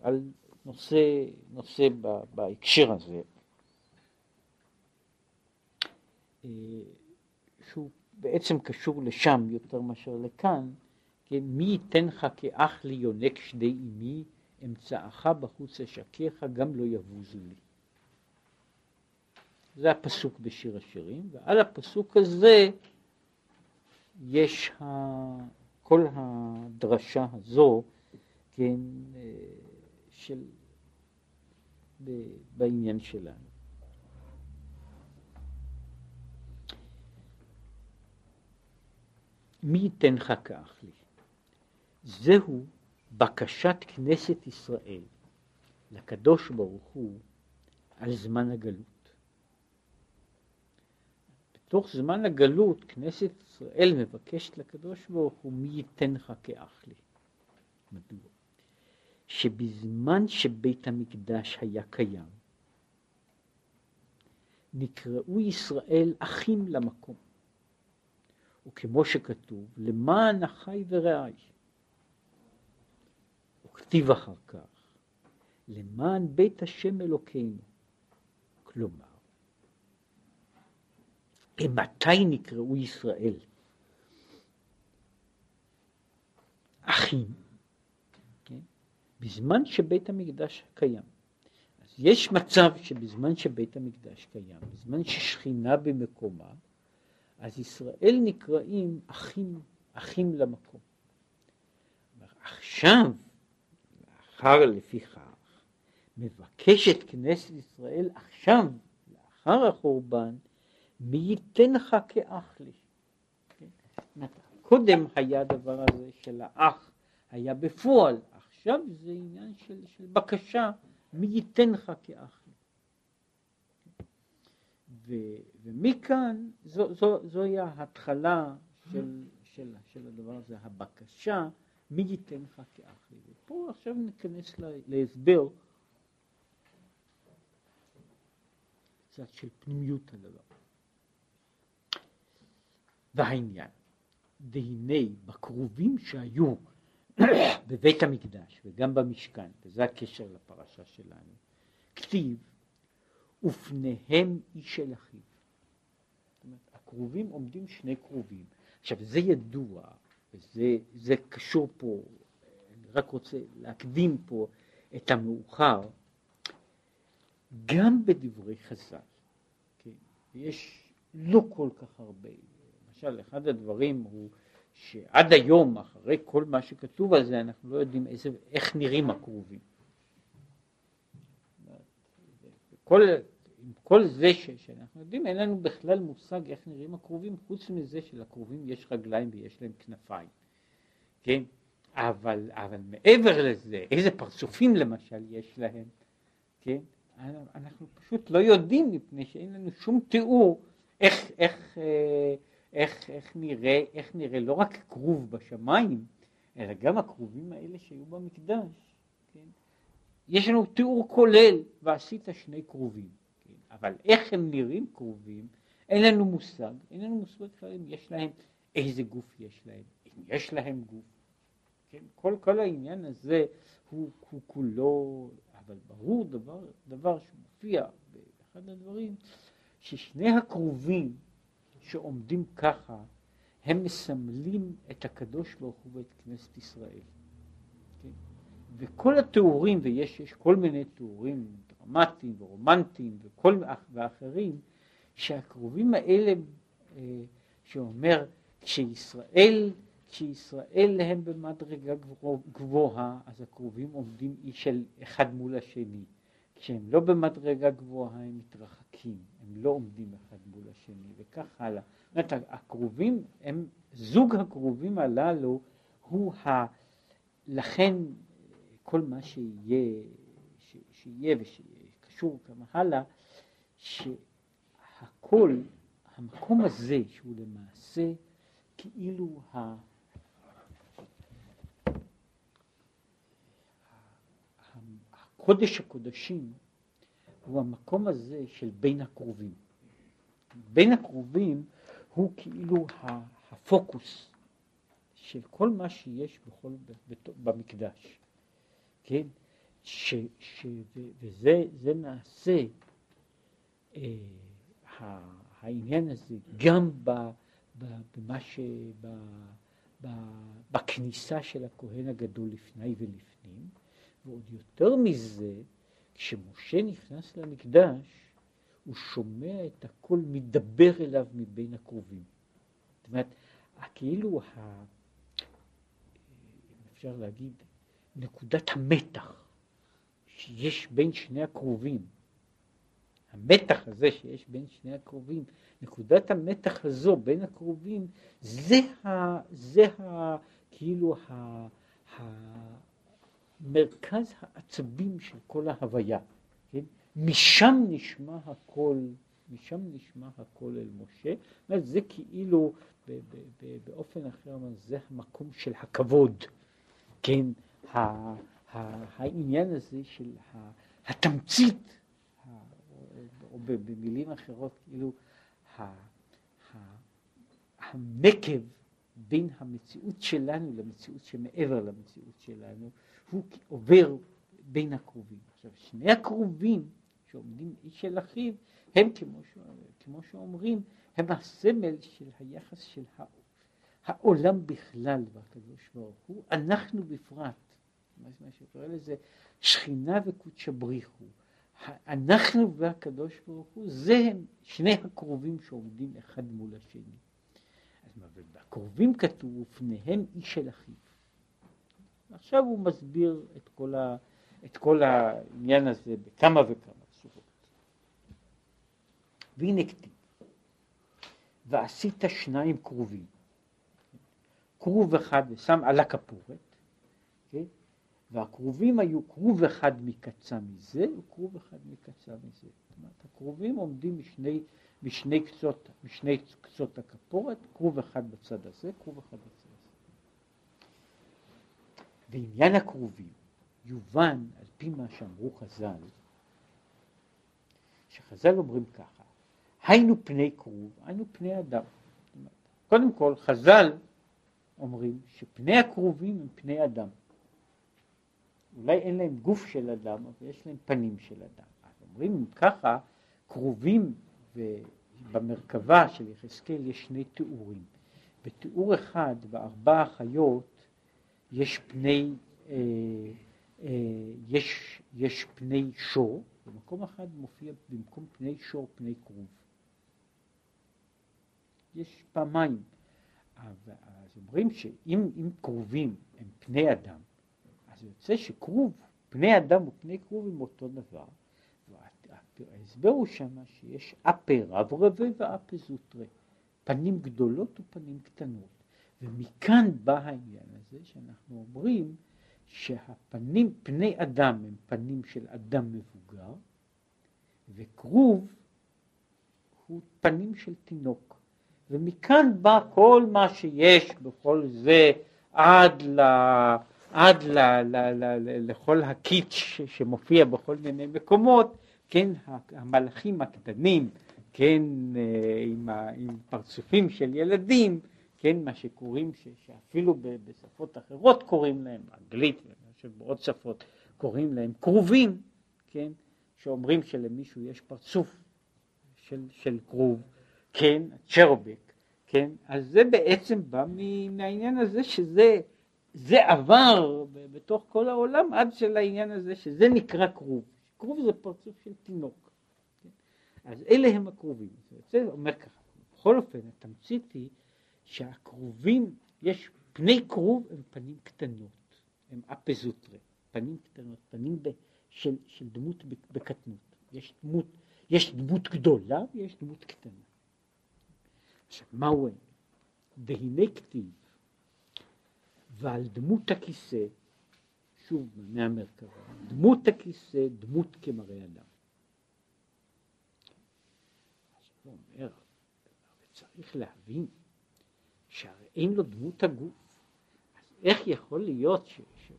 על נושא, נושא בהקשר הזה, אה, שהוא בעצם קשור לשם יותר מאשר לכאן, כן, מי ייתן לך כאח לי יונק שדי אמי, אמצעך בחוץ אשקיך, גם לא יבוזו לי. זה הפסוק בשיר השירים, ועל הפסוק הזה יש ה... כל הדרשה הזו, כן, אה, של... בעניין שלנו. מי ייתן לך כאח לי? זהו בקשת כנסת ישראל לקדוש ברוך הוא על זמן הגלות. בתוך זמן הגלות כנסת ישראל מבקשת לקדוש ברוך הוא מי ייתן לך כאח לי. מדוע? שבזמן שבית המקדש היה קיים נקראו ישראל אחים למקום. וכמו שכתוב, למען אחי ורעי. וכתיב אחר כך, למען בית השם אלוקינו. כלומר, מתי נקראו ישראל? אחים, כן? בזמן שבית המקדש קיים. אז יש מצב שבזמן שבית המקדש קיים, בזמן ששכינה במקומה, אז ישראל נקראים אחים, אחים למקום. עכשיו, לאחר לפיכך, מבקשת כנסת ישראל עכשיו, לאחר החורבן, מי ייתן לך כאח לי. כן? קודם היה הדבר הזה של האח, היה בפועל, עכשיו זה עניין של, של בקשה, מי ייתן לך כאח. ו, ומכאן זו, זו, זוהי ההתחלה של, של, של הדבר הזה, הבקשה, מי ייתן לך כאח לי. ופה עכשיו ניכנס להסבר קצת של פנימיות הדבר. והעניין, והנה בכרובים שהיו בבית המקדש וגם במשכן, וזה הקשר לפרשה שלנו, כתיב ופניהם איש אל אחיו. זאת אומרת, הכרובים עומדים שני כרובים. עכשיו זה ידוע, וזה קשור פה, אני רק רוצה להקדים פה את המאוחר, גם בדברי חז"ל, כן, יש לא כל כך הרבה, למשל אחד הדברים הוא שעד היום, אחרי כל מה שכתוב על זה, אנחנו לא יודעים איזה, איך נראים הכרובים. כל, כל זה ש, שאנחנו יודעים, אין לנו בכלל מושג איך נראים הכרובים, חוץ מזה שלכרובים יש רגליים ויש להם כנפיים, כן? אבל, אבל מעבר לזה, איזה פרצופים למשל יש להם, כן? אנחנו פשוט לא יודעים מפני שאין לנו שום תיאור איך, איך, אה, איך, איך, נראה, איך נראה לא רק כרוב בשמיים, אלא גם הכרובים האלה שהיו במקדש. כן? יש לנו תיאור כולל, ועשית שני כרובים. אבל איך הם נראים כרובים, אין לנו מושג, אין לנו מושג אם יש להם, איזה גוף יש להם, אם יש להם גוף. כן? כל, כל העניין הזה הוא, הוא כולו, אבל ברור דבר, דבר שמופיע באחד הדברים, ששני הכרובים שעומדים ככה, הם מסמלים את הקדוש ברוך הוא ואת כנסת ישראל. כן? וכל התיאורים, ויש כל מיני תיאורים דרמטיים ורומנטיים וכל, ואחרים, שהקרובים האלה, אה, שאומר, כשישראל, כשישראל הם במדרגה גבוהה, אז הקרובים עומדים איש של אחד מול השני. כשהם לא במדרגה גבוהה הם מתרחקים, הם לא עומדים אחד מול השני וכך הלאה. זאת אומרת, הקרובים הם, זוג הקרובים הללו הוא ה... לכן כל מה שיהיה, ש, שיהיה ושקשור כמה הלאה, שהכל, המקום הזה שהוא למעשה כאילו ה... קודש הקודשים הוא המקום הזה של בין הקרובים. בין הקרובים הוא כאילו הפוקוס של כל מה שיש בכל, במקדש, כן? ש, ש, וזה נעשה, אה, העניין הזה, גם ב, ב, במה ש... ב, ב, בכניסה של הכהן הגדול לפני ולפנים, ועוד יותר מזה, כשמשה נכנס למקדש, הוא שומע את הכל מדבר אליו מבין הקרובים. זאת אומרת, כאילו, ה... אפשר להגיד, נקודת המתח שיש בין שני הקרובים, המתח הזה שיש בין שני הקרובים, נקודת המתח הזו בין הקרובים, זה, ה, זה ה, כאילו ה, ה, מרכז העצבים של כל ההוויה, כן? משם נשמע הכל, משם נשמע הכל אל משה, זה כאילו ב- ב- ב- באופן אחר, זה המקום של הכבוד, כן, העניין הזה של התמצית, או במילים אחרות, כאילו הנקב בין המציאות שלנו למציאות שמעבר למציאות שלנו, הוא עובר בין הקרובים. עכשיו, שני הקרובים שעומדים איש של אחיו, הם כמו, ש... כמו שאומרים, הם הסמל של היחס של העולם בכלל והקדוש ברוך הוא, אנחנו בפרט, מה שקורא לזה שכינה וקודשא בריחו, אנחנו והקדוש ברוך הוא, זה הם שני הקרובים שעומדים אחד מול השני. אז בקרובים כתוב, ופניהם איש של אחיו. עכשיו הוא מסביר את כל, ה, את כל העניין הזה בכמה וכמה צורות. והנה כתיב, ועשית שניים כרובים, כרוב אחד ושם על הכפורת, כן? והכרובים היו כרוב אחד מקצה מזה וכרוב אחד מקצה מזה. זאת אומרת, הכרובים עומדים משני, משני, קצות, משני קצות הכפורת, כרוב אחד בצד הזה, כרוב אחד בצד הזה. ועניין הכרובים יובן על פי מה שאמרו חז"ל, שחז"ל אומרים ככה, היינו פני כרוב, היינו פני אדם. קודם כל, חז"ל אומרים שפני הכרובים הם פני אדם. אולי אין להם גוף של אדם, אבל יש להם פנים של אדם. אז אומרים ככה, כרובים במרכבה של יחזקאל יש שני תיאורים. בתיאור אחד, בארבע החיות, יש פני, אה, אה, יש, יש פני שור, במקום אחד מופיע במקום פני שור פני כרוב. יש פעמיים. אז אומרים שאם כרובים הם פני אדם, אז יוצא שכרוב, פני אדם ופני כרוב הם אותו דבר. ההסבר הוא שמה שיש אפה רב רבה ואפה זוטרה, פנים גדולות ופנים קטנות. ומכאן בא העניין הזה שאנחנו אומרים שהפנים, פני אדם הם פנים של אדם מבוגר, וכרוב הוא פנים של תינוק. ומכאן בא כל מה שיש בכל זה עד, ל, עד ל, ל, ל, ל, לכל הקיץ' שמופיע בכל מיני מקומות, כן, המלאכים הקטנים, כן, אה, עם, ה, עם פרצופים של ילדים, כן, מה שקוראים, ש, שאפילו בשפות אחרות קוראים להם, אנגלית ובעוד שפות קוראים להם כרובים, כן, שאומרים שלמישהו יש פרצוף של, של כרוב, כן, צ'רובק, כן, אז זה בעצם בא מהעניין הזה שזה זה עבר בתוך כל העולם עד של העניין הזה שזה נקרא כרוב. כרוב זה פרצוף של תינוק. אז אלה הם הכרובים. זה אומר ככה, בכל אופן התמצית היא שהכרובים, יש פני כרוב הם פנים קטנות, הם אפזוטרה, פנים קטנות, פנים ב, של, של דמות בקטנות. יש דמות, יש דמות גדולה ויש דמות קטנה. עכשיו, מהו הם? והנה כתיב, ועל דמות הכיסא, שוב מהמרכבה, דמות הכיסא, דמות כמראה אדם. אז הוא אומר, צריך להבין שהרי אין לו דמות הגוף, אז איך יכול להיות ש, ש,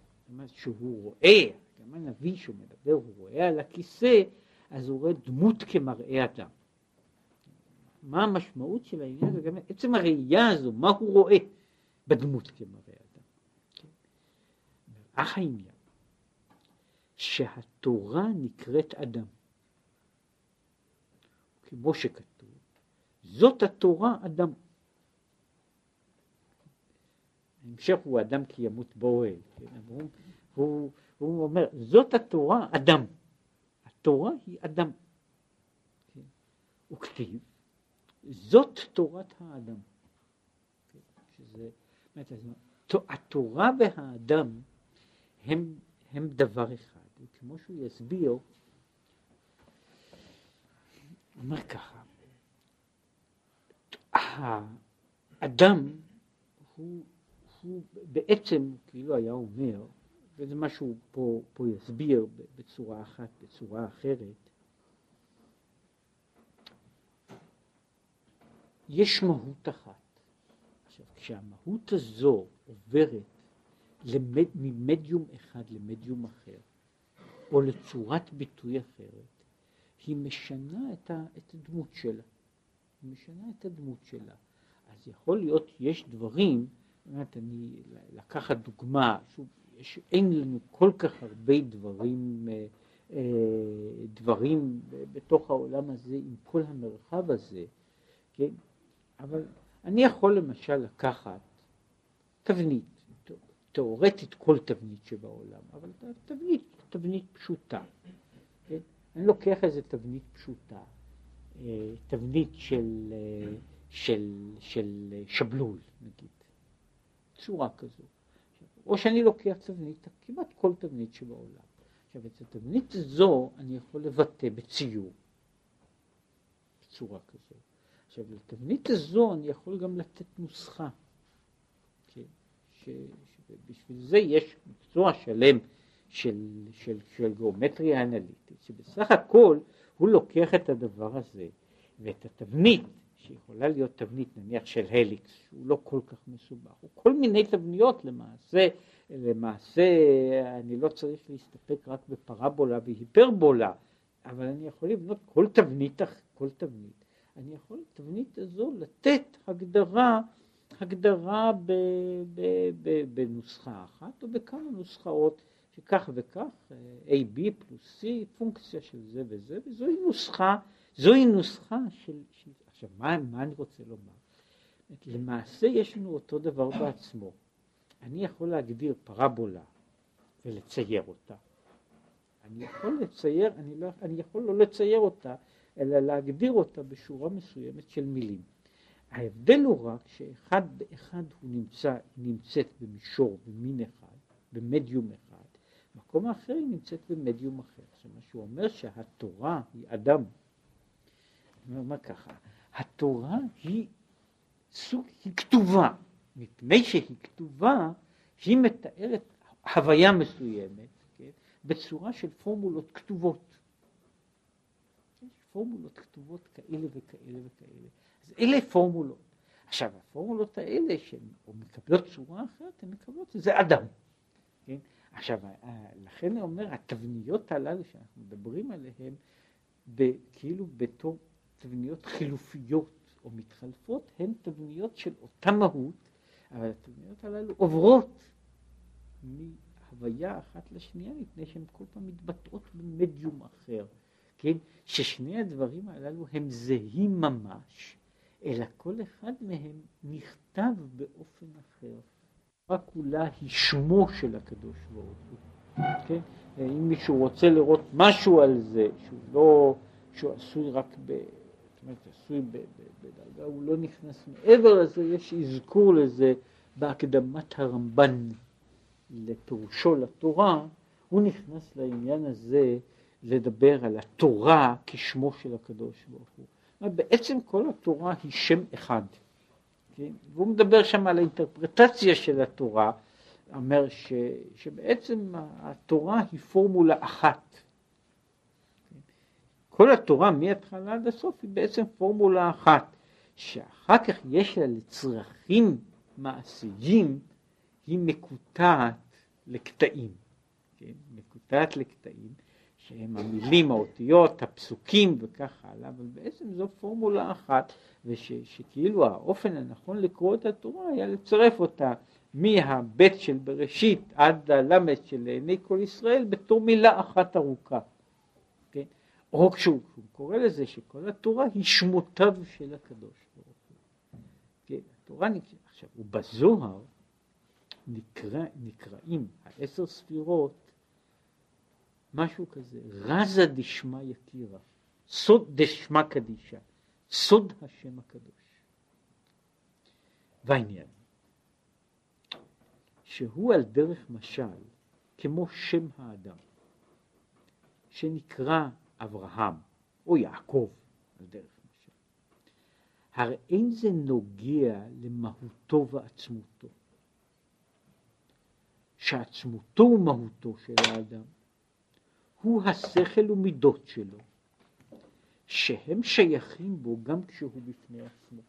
שהוא רואה, גם הנביא שהוא מדבר, הוא רואה על הכיסא, אז הוא רואה דמות כמראה אדם. מה המשמעות של העניין הזה, עצם הראייה הזו, מה הוא רואה בדמות כמראה? אך העניין, שהתורה נקראת אדם. כמו שכתוב, זאת התורה אדם. ההמשך הוא אדם כי ימות באוהל, כן? הוא, הוא, הוא אומר, זאת התורה אדם. התורה היא אדם. כן? וכתיב, זאת תורת האדם. שזה, התורה והאדם הם, הם דבר אחד, וכמו שהוא יסביר, הוא אומר ככה, האדם הוא, הוא בעצם, כאילו היה אומר, וזה מה שהוא פה, פה יסביר בצורה אחת, בצורה אחרת, יש מהות אחת. עכשיו, כשהמהות הזו עוברת למד, ממדיום אחד למדיום אחר, או לצורת ביטוי אחרת, היא משנה את, ה, את הדמות שלה. היא משנה את הדמות שלה. אז יכול להיות, יש דברים, באמת, אני לקחת דוגמה, שוב, יש, אין לנו כל כך הרבה דברים, אה, אה, דברים בתוך העולם הזה, עם כל המרחב הזה, כן? אבל אני יכול למשל לקחת תבנית, תאורטית כל תבנית שבעולם, אבל תבנית, תבנית פשוטה. אני לוקח איזה תבנית פשוטה, אה, תבנית של, אה, של, של שבלול נגיד, צורה כזו. או שאני לוקח תבנית, כמעט כל תבנית שבעולם. עכשיו את התבנית הזו אני יכול לבטא בציור, בצורה כזו. עכשיו, לתבנית הזו אני יכול גם לתת נוסחה, כן? שבשביל זה יש מקצוע שלם של, של, של גיאומטריה אנליטית, שבסך הכל הוא לוקח את הדבר הזה ואת התבנית, שיכולה להיות תבנית נניח של הליקס, שהוא לא כל כך מסובך, הוא כל מיני תבניות למעשה, למעשה אני לא צריך להסתפק רק בפרבולה והיפרבולה, אבל אני יכול לבנות כל תבנית, כל תבנית, אני יכול לתבנית הזו לתת הגדרה הגדרה ב, ב, ב, בנוסחה אחת או בכמה נוסחאות שכך וכך, AB פלוס C, פונקציה של זה וזה, וזוהי נוסחה, זוהי נוסחה של, של עכשיו מה, מה אני רוצה לומר? למעשה יש לנו אותו דבר בעצמו. אני יכול להגדיר פרבולה ולצייר אותה. אני יכול לצייר, אני, לא, אני יכול לא לצייר אותה, אלא להגדיר אותה בשורה מסוימת של מילים. ההבדל הוא רק שאחד באחד הוא נמצא, נמצאת במישור, במין אחד, במדיום אחד, מקום אחר היא נמצאת במדיום אחר. זאת אומרת שהוא אומר שהתורה היא אדם. אני אומר ככה, התורה היא סוג, היא כתובה, מפני שהיא כתובה, היא מתארת הוויה מסוימת, כן, בצורה של פורמולות כתובות. יש פורמולות כתובות כאלה וכאלה וכאלה. אז אלה פורמולות. עכשיו, הפורמולות האלה, שהן מקבלות צורה אחרת, הן מקבלות, זה אדם. כן? עכשיו, לכן אני אומר, התבניות הללו שאנחנו מדברים עליהן, כאילו בתור תבניות חילופיות או מתחלפות, הן תבניות של אותה מהות, אבל התבניות הללו עוברות מהוויה אחת לשנייה, מפני שהן כל פעם מתבטאות במדיום אחר, כן? ששני הדברים הללו הם זהים ממש, אלא כל אחד מהם נכתב באופן אחר. התורה כולה היא שמו של הקדוש ברוך הוא, כן? אם מישהו רוצה לראות משהו על זה, שהוא לא, שהוא עשוי רק ב... זאת אומרת, עשוי בדרגה, הוא לא נכנס מעבר לזה, יש אזכור לזה בהקדמת הרמב"ן לפירושו לתורה, הוא נכנס לעניין הזה לדבר על התורה כשמו של הקדוש ברוך הוא. בעצם כל התורה היא שם אחד. כן? והוא מדבר שם על האינטרפרטציה של התורה, אומר ש, שבעצם התורה היא פורמולה אחת. כן? כל התורה מההתחלה עד הסוף היא בעצם פורמולה אחת, שאחר כך יש לה לצרכים מעשיים, היא מקוטעת לקטעים, כן? מקוטעת לקטעים, שהם המילים, האותיות, הפסוקים וכך הלאה, אבל בעצם זו פורמולה אחת, ושכאילו האופן הנכון לקרוא את התורה היה לצרף אותה מהבית של בראשית עד הלמד של לעיני כל ישראל בתור מילה אחת ארוכה. כן? או כשהוא קורא לזה שכל התורה היא שמותיו של הקדוש ברוך הוא. כן, התורה נקרא, עכשיו, ובזוהר נקרא, נקראים העשר ספירות משהו כזה, רזה דשמא יקירה, סוד דשמא קדישה, סוד השם הקדוש. והעניין, שהוא על דרך משל, כמו שם האדם, שנקרא אברהם או יעקב, על דרך משל. הרי אין זה נוגע למהותו ועצמותו. שעצמותו ומהותו של האדם הוא השכל ומידות שלו, שהם שייכים בו גם כשהוא בפני עצמו.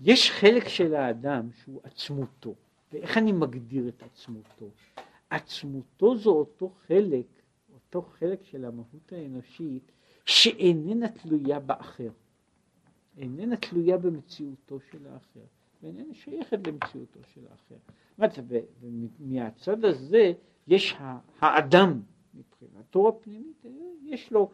יש חלק של האדם שהוא עצמותו, ואיך אני מגדיר את עצמותו? עצמותו זה אותו חלק, אותו חלק של המהות האנושית שאיננה תלויה באחר, איננה תלויה במציאותו של האחר, ואיננה שייכת למציאותו של האחר. ומהצד הזה יש האדם מבחינתו הפנימית, יש לו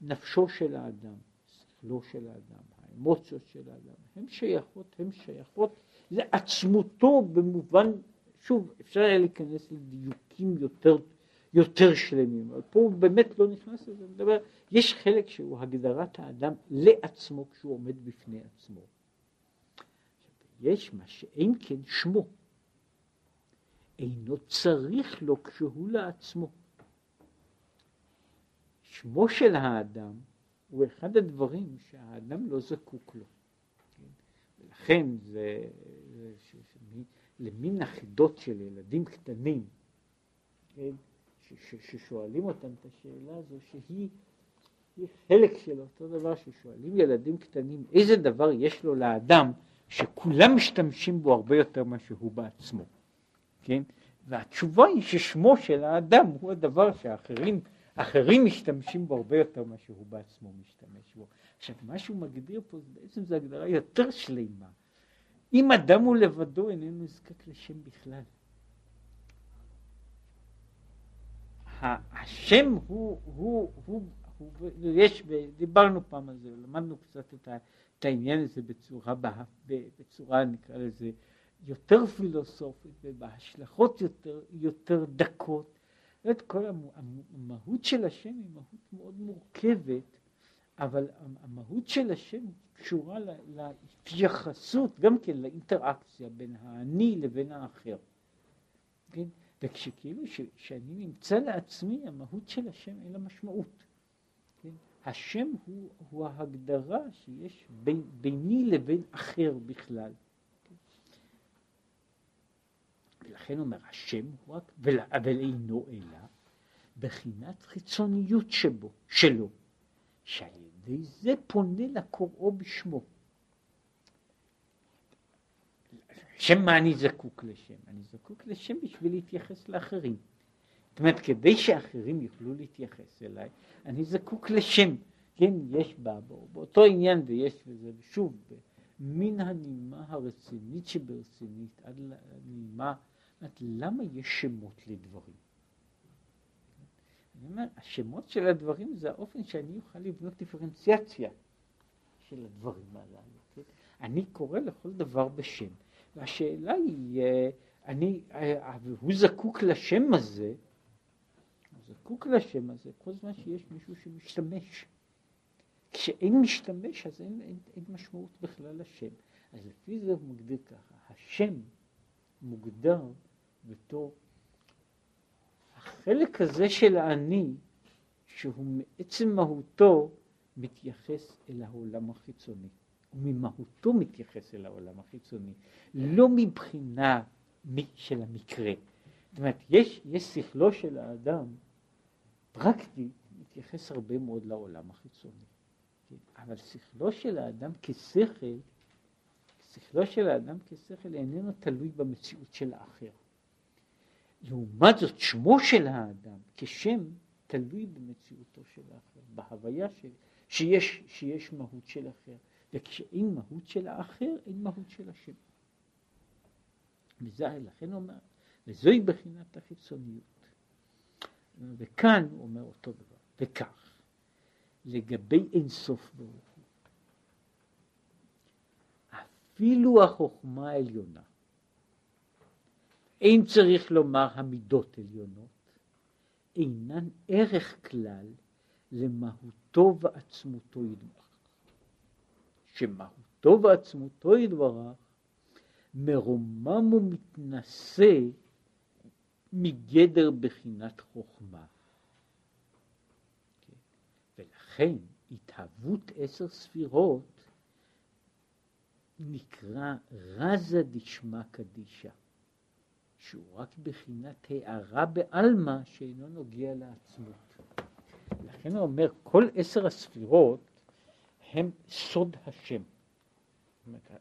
נפשו של האדם, שכלו של האדם, האמוציות של האדם, הן שייכות, הן שייכות לעצמותו במובן, שוב, אפשר היה להיכנס לדיוקים יותר, יותר שלמים, אבל פה הוא באמת לא נכנס לזה, מדבר, יש חלק שהוא הגדרת האדם לעצמו כשהוא עומד בפני עצמו. יש מה שאין כן שמו. אינו צריך לו כשהוא לעצמו. שמו של האדם הוא אחד הדברים שהאדם לא זקוק לו. כן? ולכן זה, זה ש, ש, למין החידות של ילדים קטנים, כן, ששואלים אותם את השאלה הזו, שהיא חלק של אותו דבר ששואלים ילדים קטנים, איזה דבר יש לו לאדם שכולם משתמשים בו הרבה יותר ממה שהוא בעצמו, כן? והתשובה היא ששמו של האדם הוא הדבר שאחרים אחרים משתמשים בו הרבה יותר ממה שהוא בעצמו משתמש בו. עכשיו, מה שהוא מגדיר פה, בעצם זו הגדרה יותר שלמה. אם אדם הוא לבדו, איננו נזקק לשם בכלל. השם הוא, הוא, הוא, הוא, יש, דיברנו פעם על זה, למדנו קצת את העניין הזה בצורה, בצורה נקרא לזה, יותר פילוסופית ובהשלכות יותר, יותר דקות. את כל המהות של השם היא מהות מאוד מורכבת, אבל המהות של השם קשורה להתייחסות, גם כן לאינטראקציה בין האני לבין האחר. כן? וכשכאילו שאני נמצא לעצמי, המהות של השם אין לה משמעות. כן? השם הוא, הוא ההגדרה שיש בין, ביני לבין אחר בכלל. ולכן אומר השם הוא רק, אבל אינו אלא בחינת חיצוניות שבו, שלו, שעל ידי זה פונה לקוראו בשמו. שם מה אני זקוק לשם? אני זקוק לשם בשביל להתייחס לאחרים. זאת אומרת, כדי שאחרים יוכלו להתייחס אליי, אני זקוק לשם. כן, יש בה, באותו עניין ויש בזה, ושוב, מן הנימה הרצינית שברצינית עד לנימה, למה יש שמות לדברים? אני אומר, השמות של הדברים זה האופן שאני אוכל לבנות דיפרנציאציה של הדברים הללו. כן? אני קורא לכל דבר בשם. והשאלה היא, אה, אני, אה, הוא זקוק לשם הזה, הוא זקוק לשם הזה כל זמן שיש מישהו שמשתמש. כשאין משתמש אז אין, אין, אין משמעות בכלל לשם. אז לפי זה הוא מגדיר ככה, השם מוגדר בתור החלק הזה של האני, שהוא מעצם מהותו מתייחס אל העולם החיצוני. וממהותו מתייחס אל העולם החיצוני, לא מבחינה של המקרה. זאת אומרת, יש, יש שכלו של האדם, פרקטי, מתייחס הרבה מאוד לעולם החיצוני. כן? אבל שכלו של האדם כשכל, שכלו של האדם כשכל איננו תלוי במציאות של האחר. לעומת זאת, שמו של האדם כשם תלוי במציאותו של האחר, בהוויה של, שיש, שיש מהות של אחר. וכשאין מהות של האחר, אין מהות של השם. וזה, לכן אומר, וזוהי בחינת החיצוניות. וכאן הוא אומר אותו דבר, וכך, לגבי אין סוף ברוך הוא, אפילו החוכמה העליונה, אין צריך לומר המידות עליונות, אינן ערך כלל למהותו ועצמותו יתברך. שמהותו ועצמותו יתברך מרומם ומתנשא מגדר בחינת חוכמה. כן? ולכן התהוות עשר ספירות נקרא רזה דשמא קדישא. שהוא רק בחינת הערה בעלמא שאינו נוגע לעצמות. לכן הוא אומר, כל עשר הספירות הם סוד השם.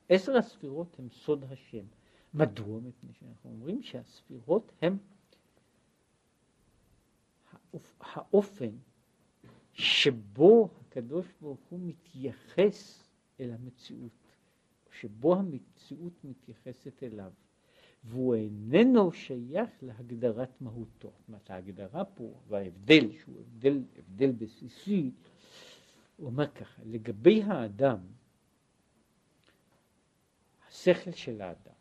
עשר הספירות הם סוד השם. מדוע? מפני שאנחנו אומרים שהספירות הם האופן שבו הקדוש ברוך הוא מתייחס אל המציאות, שבו המציאות מתייחסת אליו. והוא איננו שייך להגדרת מהותו. זאת אומרת, ההגדרה פה, וההבדל, שהוא הבדל, הבדל בסיסי, הוא אומר ככה, לגבי האדם, השכל של האדם,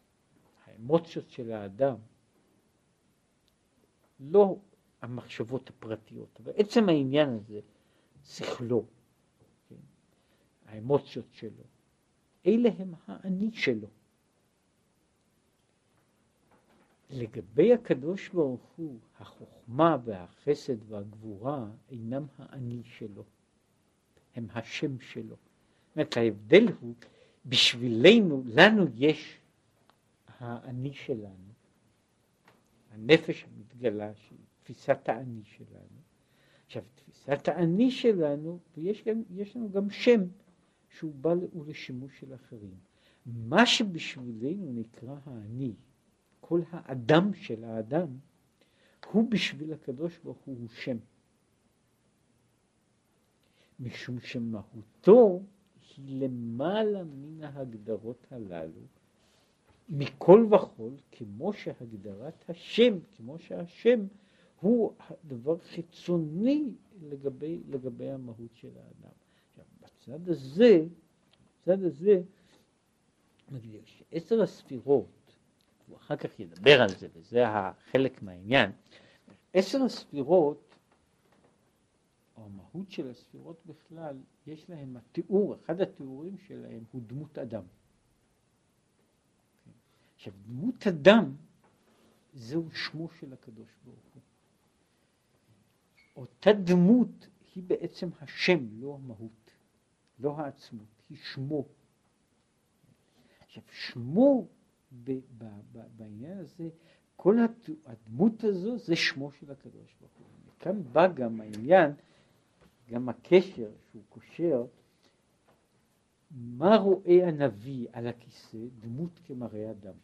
האמוציות של האדם, לא המחשבות הפרטיות, אבל עצם העניין הזה, שכלו, כן? האמוציות שלו, אלה הם האני שלו. לגבי הקדוש ברוך הוא, החוכמה והחסד והגבורה אינם האני שלו, הם השם שלו. זאת אומרת, ההבדל הוא, בשבילנו, לנו יש האני שלנו, הנפש המתגלה שהיא תפיסת האני שלנו. עכשיו, תפיסת האני שלנו, ויש גם, לנו גם שם שהוא בא לשימוש של אחרים. מה שבשבילנו נקרא האני, כל האדם של האדם, הוא בשביל הקדוש ברוך הוא שם. משום שמהותו היא למעלה מן ההגדרות הללו, מכל וכול, כמו שהגדרת השם, כמו שהשם הוא דבר חיצוני לגבי, לגבי המהות של האדם. עכשיו, בצד הזה, בצד הזה, עשר הספירות, הוא אחר כך ידבר על זה, וזה החלק מהעניין, עשר הספירות, או המהות של הספירות בכלל, יש להם התיאור, אחד התיאורים שלהם הוא דמות אדם. עכשיו, דמות אדם זהו שמו של הקדוש ברוך הוא. אותה דמות היא בעצם השם, לא המהות, לא העצמות, היא שמו. עכשיו, שמו בעניין הזה, כל הדמות הזו זה שמו של הקדוש ברוך הוא. מכאן בא גם העניין, גם הקשר שהוא קושר, מה רואה הנביא על הכיסא? דמות כמראה אדם.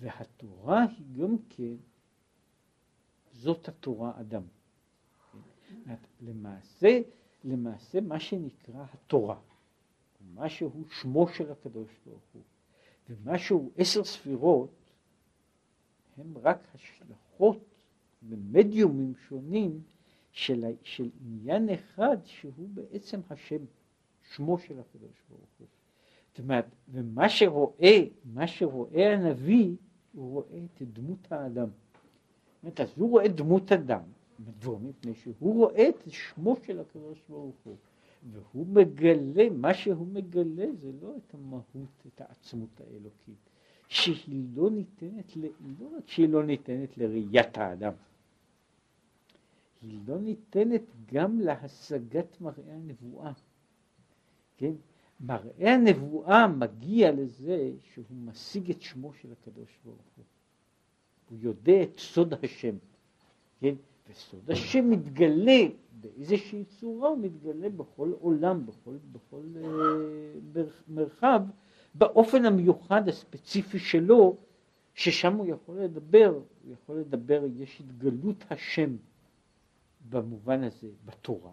והתורה היא גם כן, זאת התורה אדם. למעשה, למעשה מה שנקרא התורה, מה שהוא שמו של הקדוש ברוך הוא, ומה שהוא עשר ספירות, הם רק השלכות במדיומים שונים של, של עניין אחד שהוא בעצם השם, שמו של הקדוש ברוך הוא. זאת אומרת, ומה שרואה, מה שרואה הנביא, הוא רואה את דמות האדם. זאת אומרת, אז הוא רואה דמות אדם, מדוע? מפני שהוא רואה את שמו של הקדוש ברוך הוא, והוא מגלה, מה שהוא מגלה זה לא את המהות, את העצמות האלוקית, שהיא לא ניתנת, ל, לא רק שהיא לא ניתנת לראיית האדם, היא לא ניתנת גם להשגת מראה הנבואה, כן? מראה הנבואה מגיע לזה שהוא משיג את שמו של הקדוש ברוך הוא. הוא יודע את סוד השם, כן? וסוד השם מתגלה באיזושהי צורה, הוא מתגלה בכל עולם, בכל, בכל uh, מרחב, באופן המיוחד הספציפי שלו, ששם הוא יכול לדבר, הוא יכול לדבר, יש התגלות השם במובן הזה בתורה,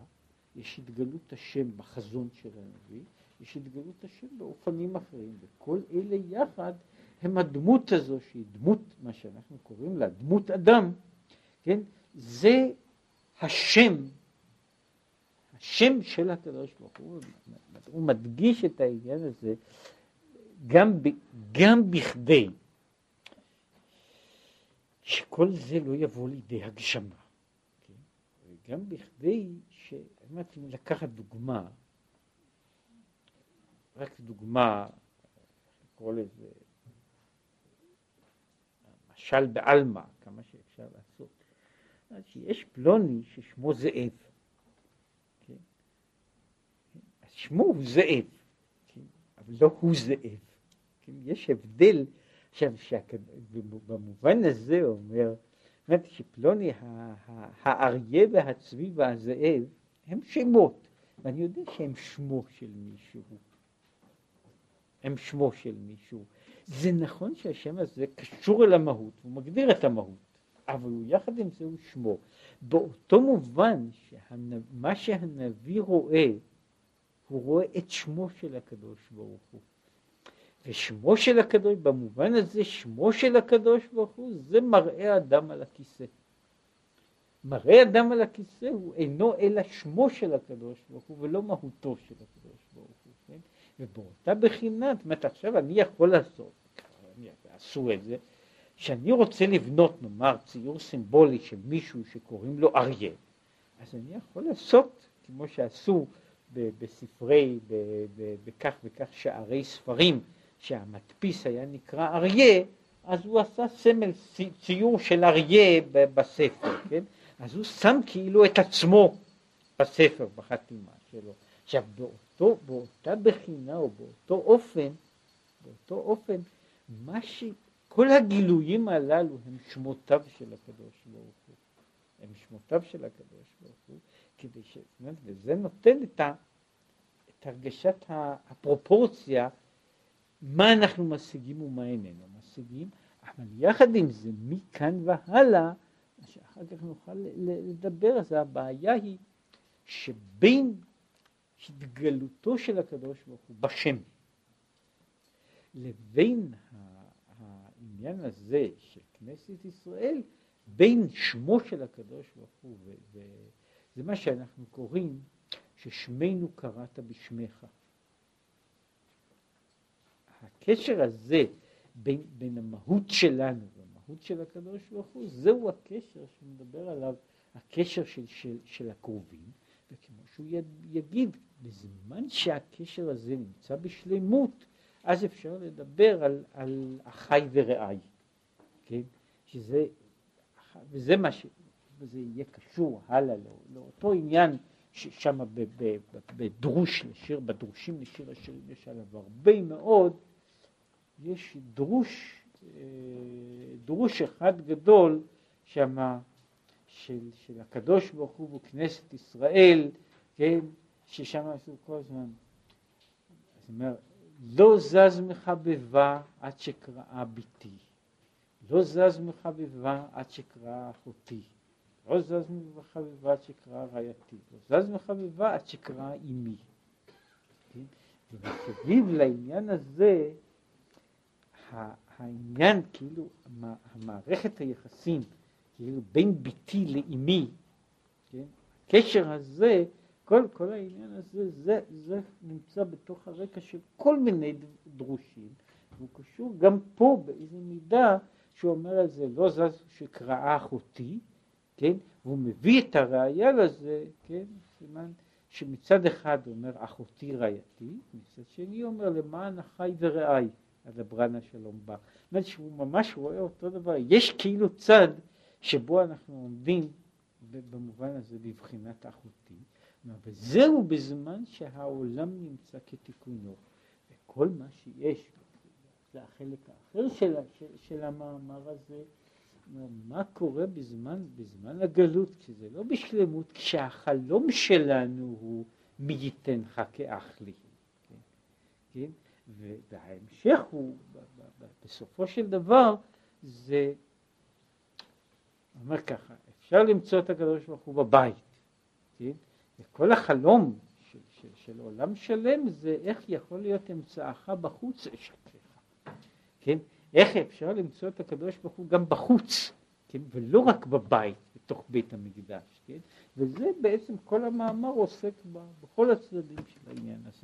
יש התגלות השם בחזון של הנביא, יש התגלות השם באופנים אחרים, וכל אלה יחד הם הדמות הזו, שהיא דמות, מה שאנחנו קוראים לה, דמות אדם, כן? זה השם, השם של הקדוש ברוך הוא, הוא מדגיש את העניין הזה גם, ב, גם בכדי שכל זה לא יבוא לידי הגשמה, כן? וגם בכדי, שאמרתי, לקחת דוגמה, רק דוגמה, לקרוא לזה משל בעלמא, כמה שאפשר לעשות. שיש פלוני ששמו זאב. כן? אז שמו הוא זאב, כן? אבל לא הוא זאב. כן? יש הבדל, עכשיו, במובן הזה אומר, אומרת שפלוני האריה והצבי והזאב הם שמות, ואני יודע שהם שמו של מישהו. הם שמו של מישהו. זה נכון שהשם הזה קשור אל המהות, הוא מגדיר את המהות, אבל הוא יחד עם זה הוא שמו. באותו מובן שמה שהנביא רואה, הוא רואה את שמו של הקדוש ברוך הוא. ושמו של הקדוש, במובן הזה שמו של הקדוש ברוך הוא, זה מראה אדם על הכיסא. מראה אדם על הכיסא הוא אינו אלא שמו של הקדוש ברוך הוא ולא מהותו של הקדוש ברוך הוא, כן? ובאותה בחינה, זאת אומרת עכשיו אני יכול לעשות, עשו את זה, שאני רוצה לבנות נאמר ציור סימבולי של מישהו שקוראים לו אריה, אז אני יכול לעשות כמו שעשו בספרי, בכך וכך שערי ספרים, שהמדפיס היה נקרא אריה, אז הוא עשה סמל ציור של אריה בספר, כן? אז הוא שם כאילו את עצמו בספר, בחתימה שלו. עכשיו באותו, באותה בחינה או באותו אופן, באותו אופן, מה ש... כל הגילויים הללו הם שמותיו של הקדוש ברוך הוא. הם שמותיו של הקדוש ברוך הוא, כדי ש... וזה נותן את, ה, את הרגשת הפרופורציה, מה אנחנו משיגים ומה איננו משיגים, אבל יחד עם זה, מכאן והלאה, שאחר כך נוכל לדבר, אז הבעיה היא שבין התגלותו של הקדוש ברוך הוא בשם לבין העניין הזה של כנסת ישראל, בין שמו של הקדוש ברוך הוא, וזה מה שאנחנו קוראים ששמנו קראת בשמך. הקשר הזה בין, בין המהות שלנו והמהות של הקדוש ברוך הוא, זהו הקשר שמדבר עליו, הקשר של, של, של הקרובים, וכמו שהוא יגיד, בזמן שהקשר הזה נמצא בשלמות, אז אפשר לדבר על, על אחי ורעי, כן? שזה, וזה מה ש... וזה יהיה קשור הלאה לא, לאותו עניין ששם בדרוש לשיר, בדרושים לשיר השירים יש עליו הרבה מאוד, יש דרוש, אה, דרוש אחד גדול שם של, של הקדוש ברוך הוא וכנסת ישראל, כן, ששם עשו כל הזמן. זאת אומרת, לא זז מחבבה עד שקראה ביתי, לא זז מחבבה עד שקראה אחותי, לא זז מחבבה עד שקראה רעייתי, לא זז מחבבה עד שקראה אמי. כן? ומסביב לעניין הזה, העניין, כאילו, המערכת היחסים, כאילו, בין ביתי לאמי, כן? הקשר הזה, כל, כל העניין הזה, זה, זה נמצא בתוך הרקע של כל מיני דרושים, והוא קשור גם פה באיזה מידה שהוא אומר על זה, לא זז שקראה אחותי, כן, והוא מביא את הראייה לזה, כן, סימן שמצד אחד אומר אחותי רעייתי, מצד שני אומר למען אחי ורעי, אז הברנה שלום בא. זאת אומרת שהוא ממש רואה אותו דבר, יש כאילו צד שבו אנחנו עומדים במובן הזה בבחינת אחותי, וזהו בזמן שהעולם נמצא כתיקונו. וכל מה שיש, זה החלק האחר של, של, של המאמר הזה, מה קורה בזמן, בזמן הגלות, כשזה לא בשלמות, כשהחלום שלנו הוא מי ייתנך כאח לי. כן? כן? וההמשך הוא, בסופו של דבר, זה, אומר ככה, אפשר למצוא את הקדוש ברוך הוא בבית, כן? וכל החלום של, של, של עולם שלם זה איך יכול להיות אמצעך בחוץ אשתך, כן? איך אפשר למצוא את הקדוש ברוך הוא גם בחוץ, כן? ולא רק בבית, בתוך בית המקדש, כן? וזה בעצם כל המאמר עוסק בכל הצדדים של העניין הזה.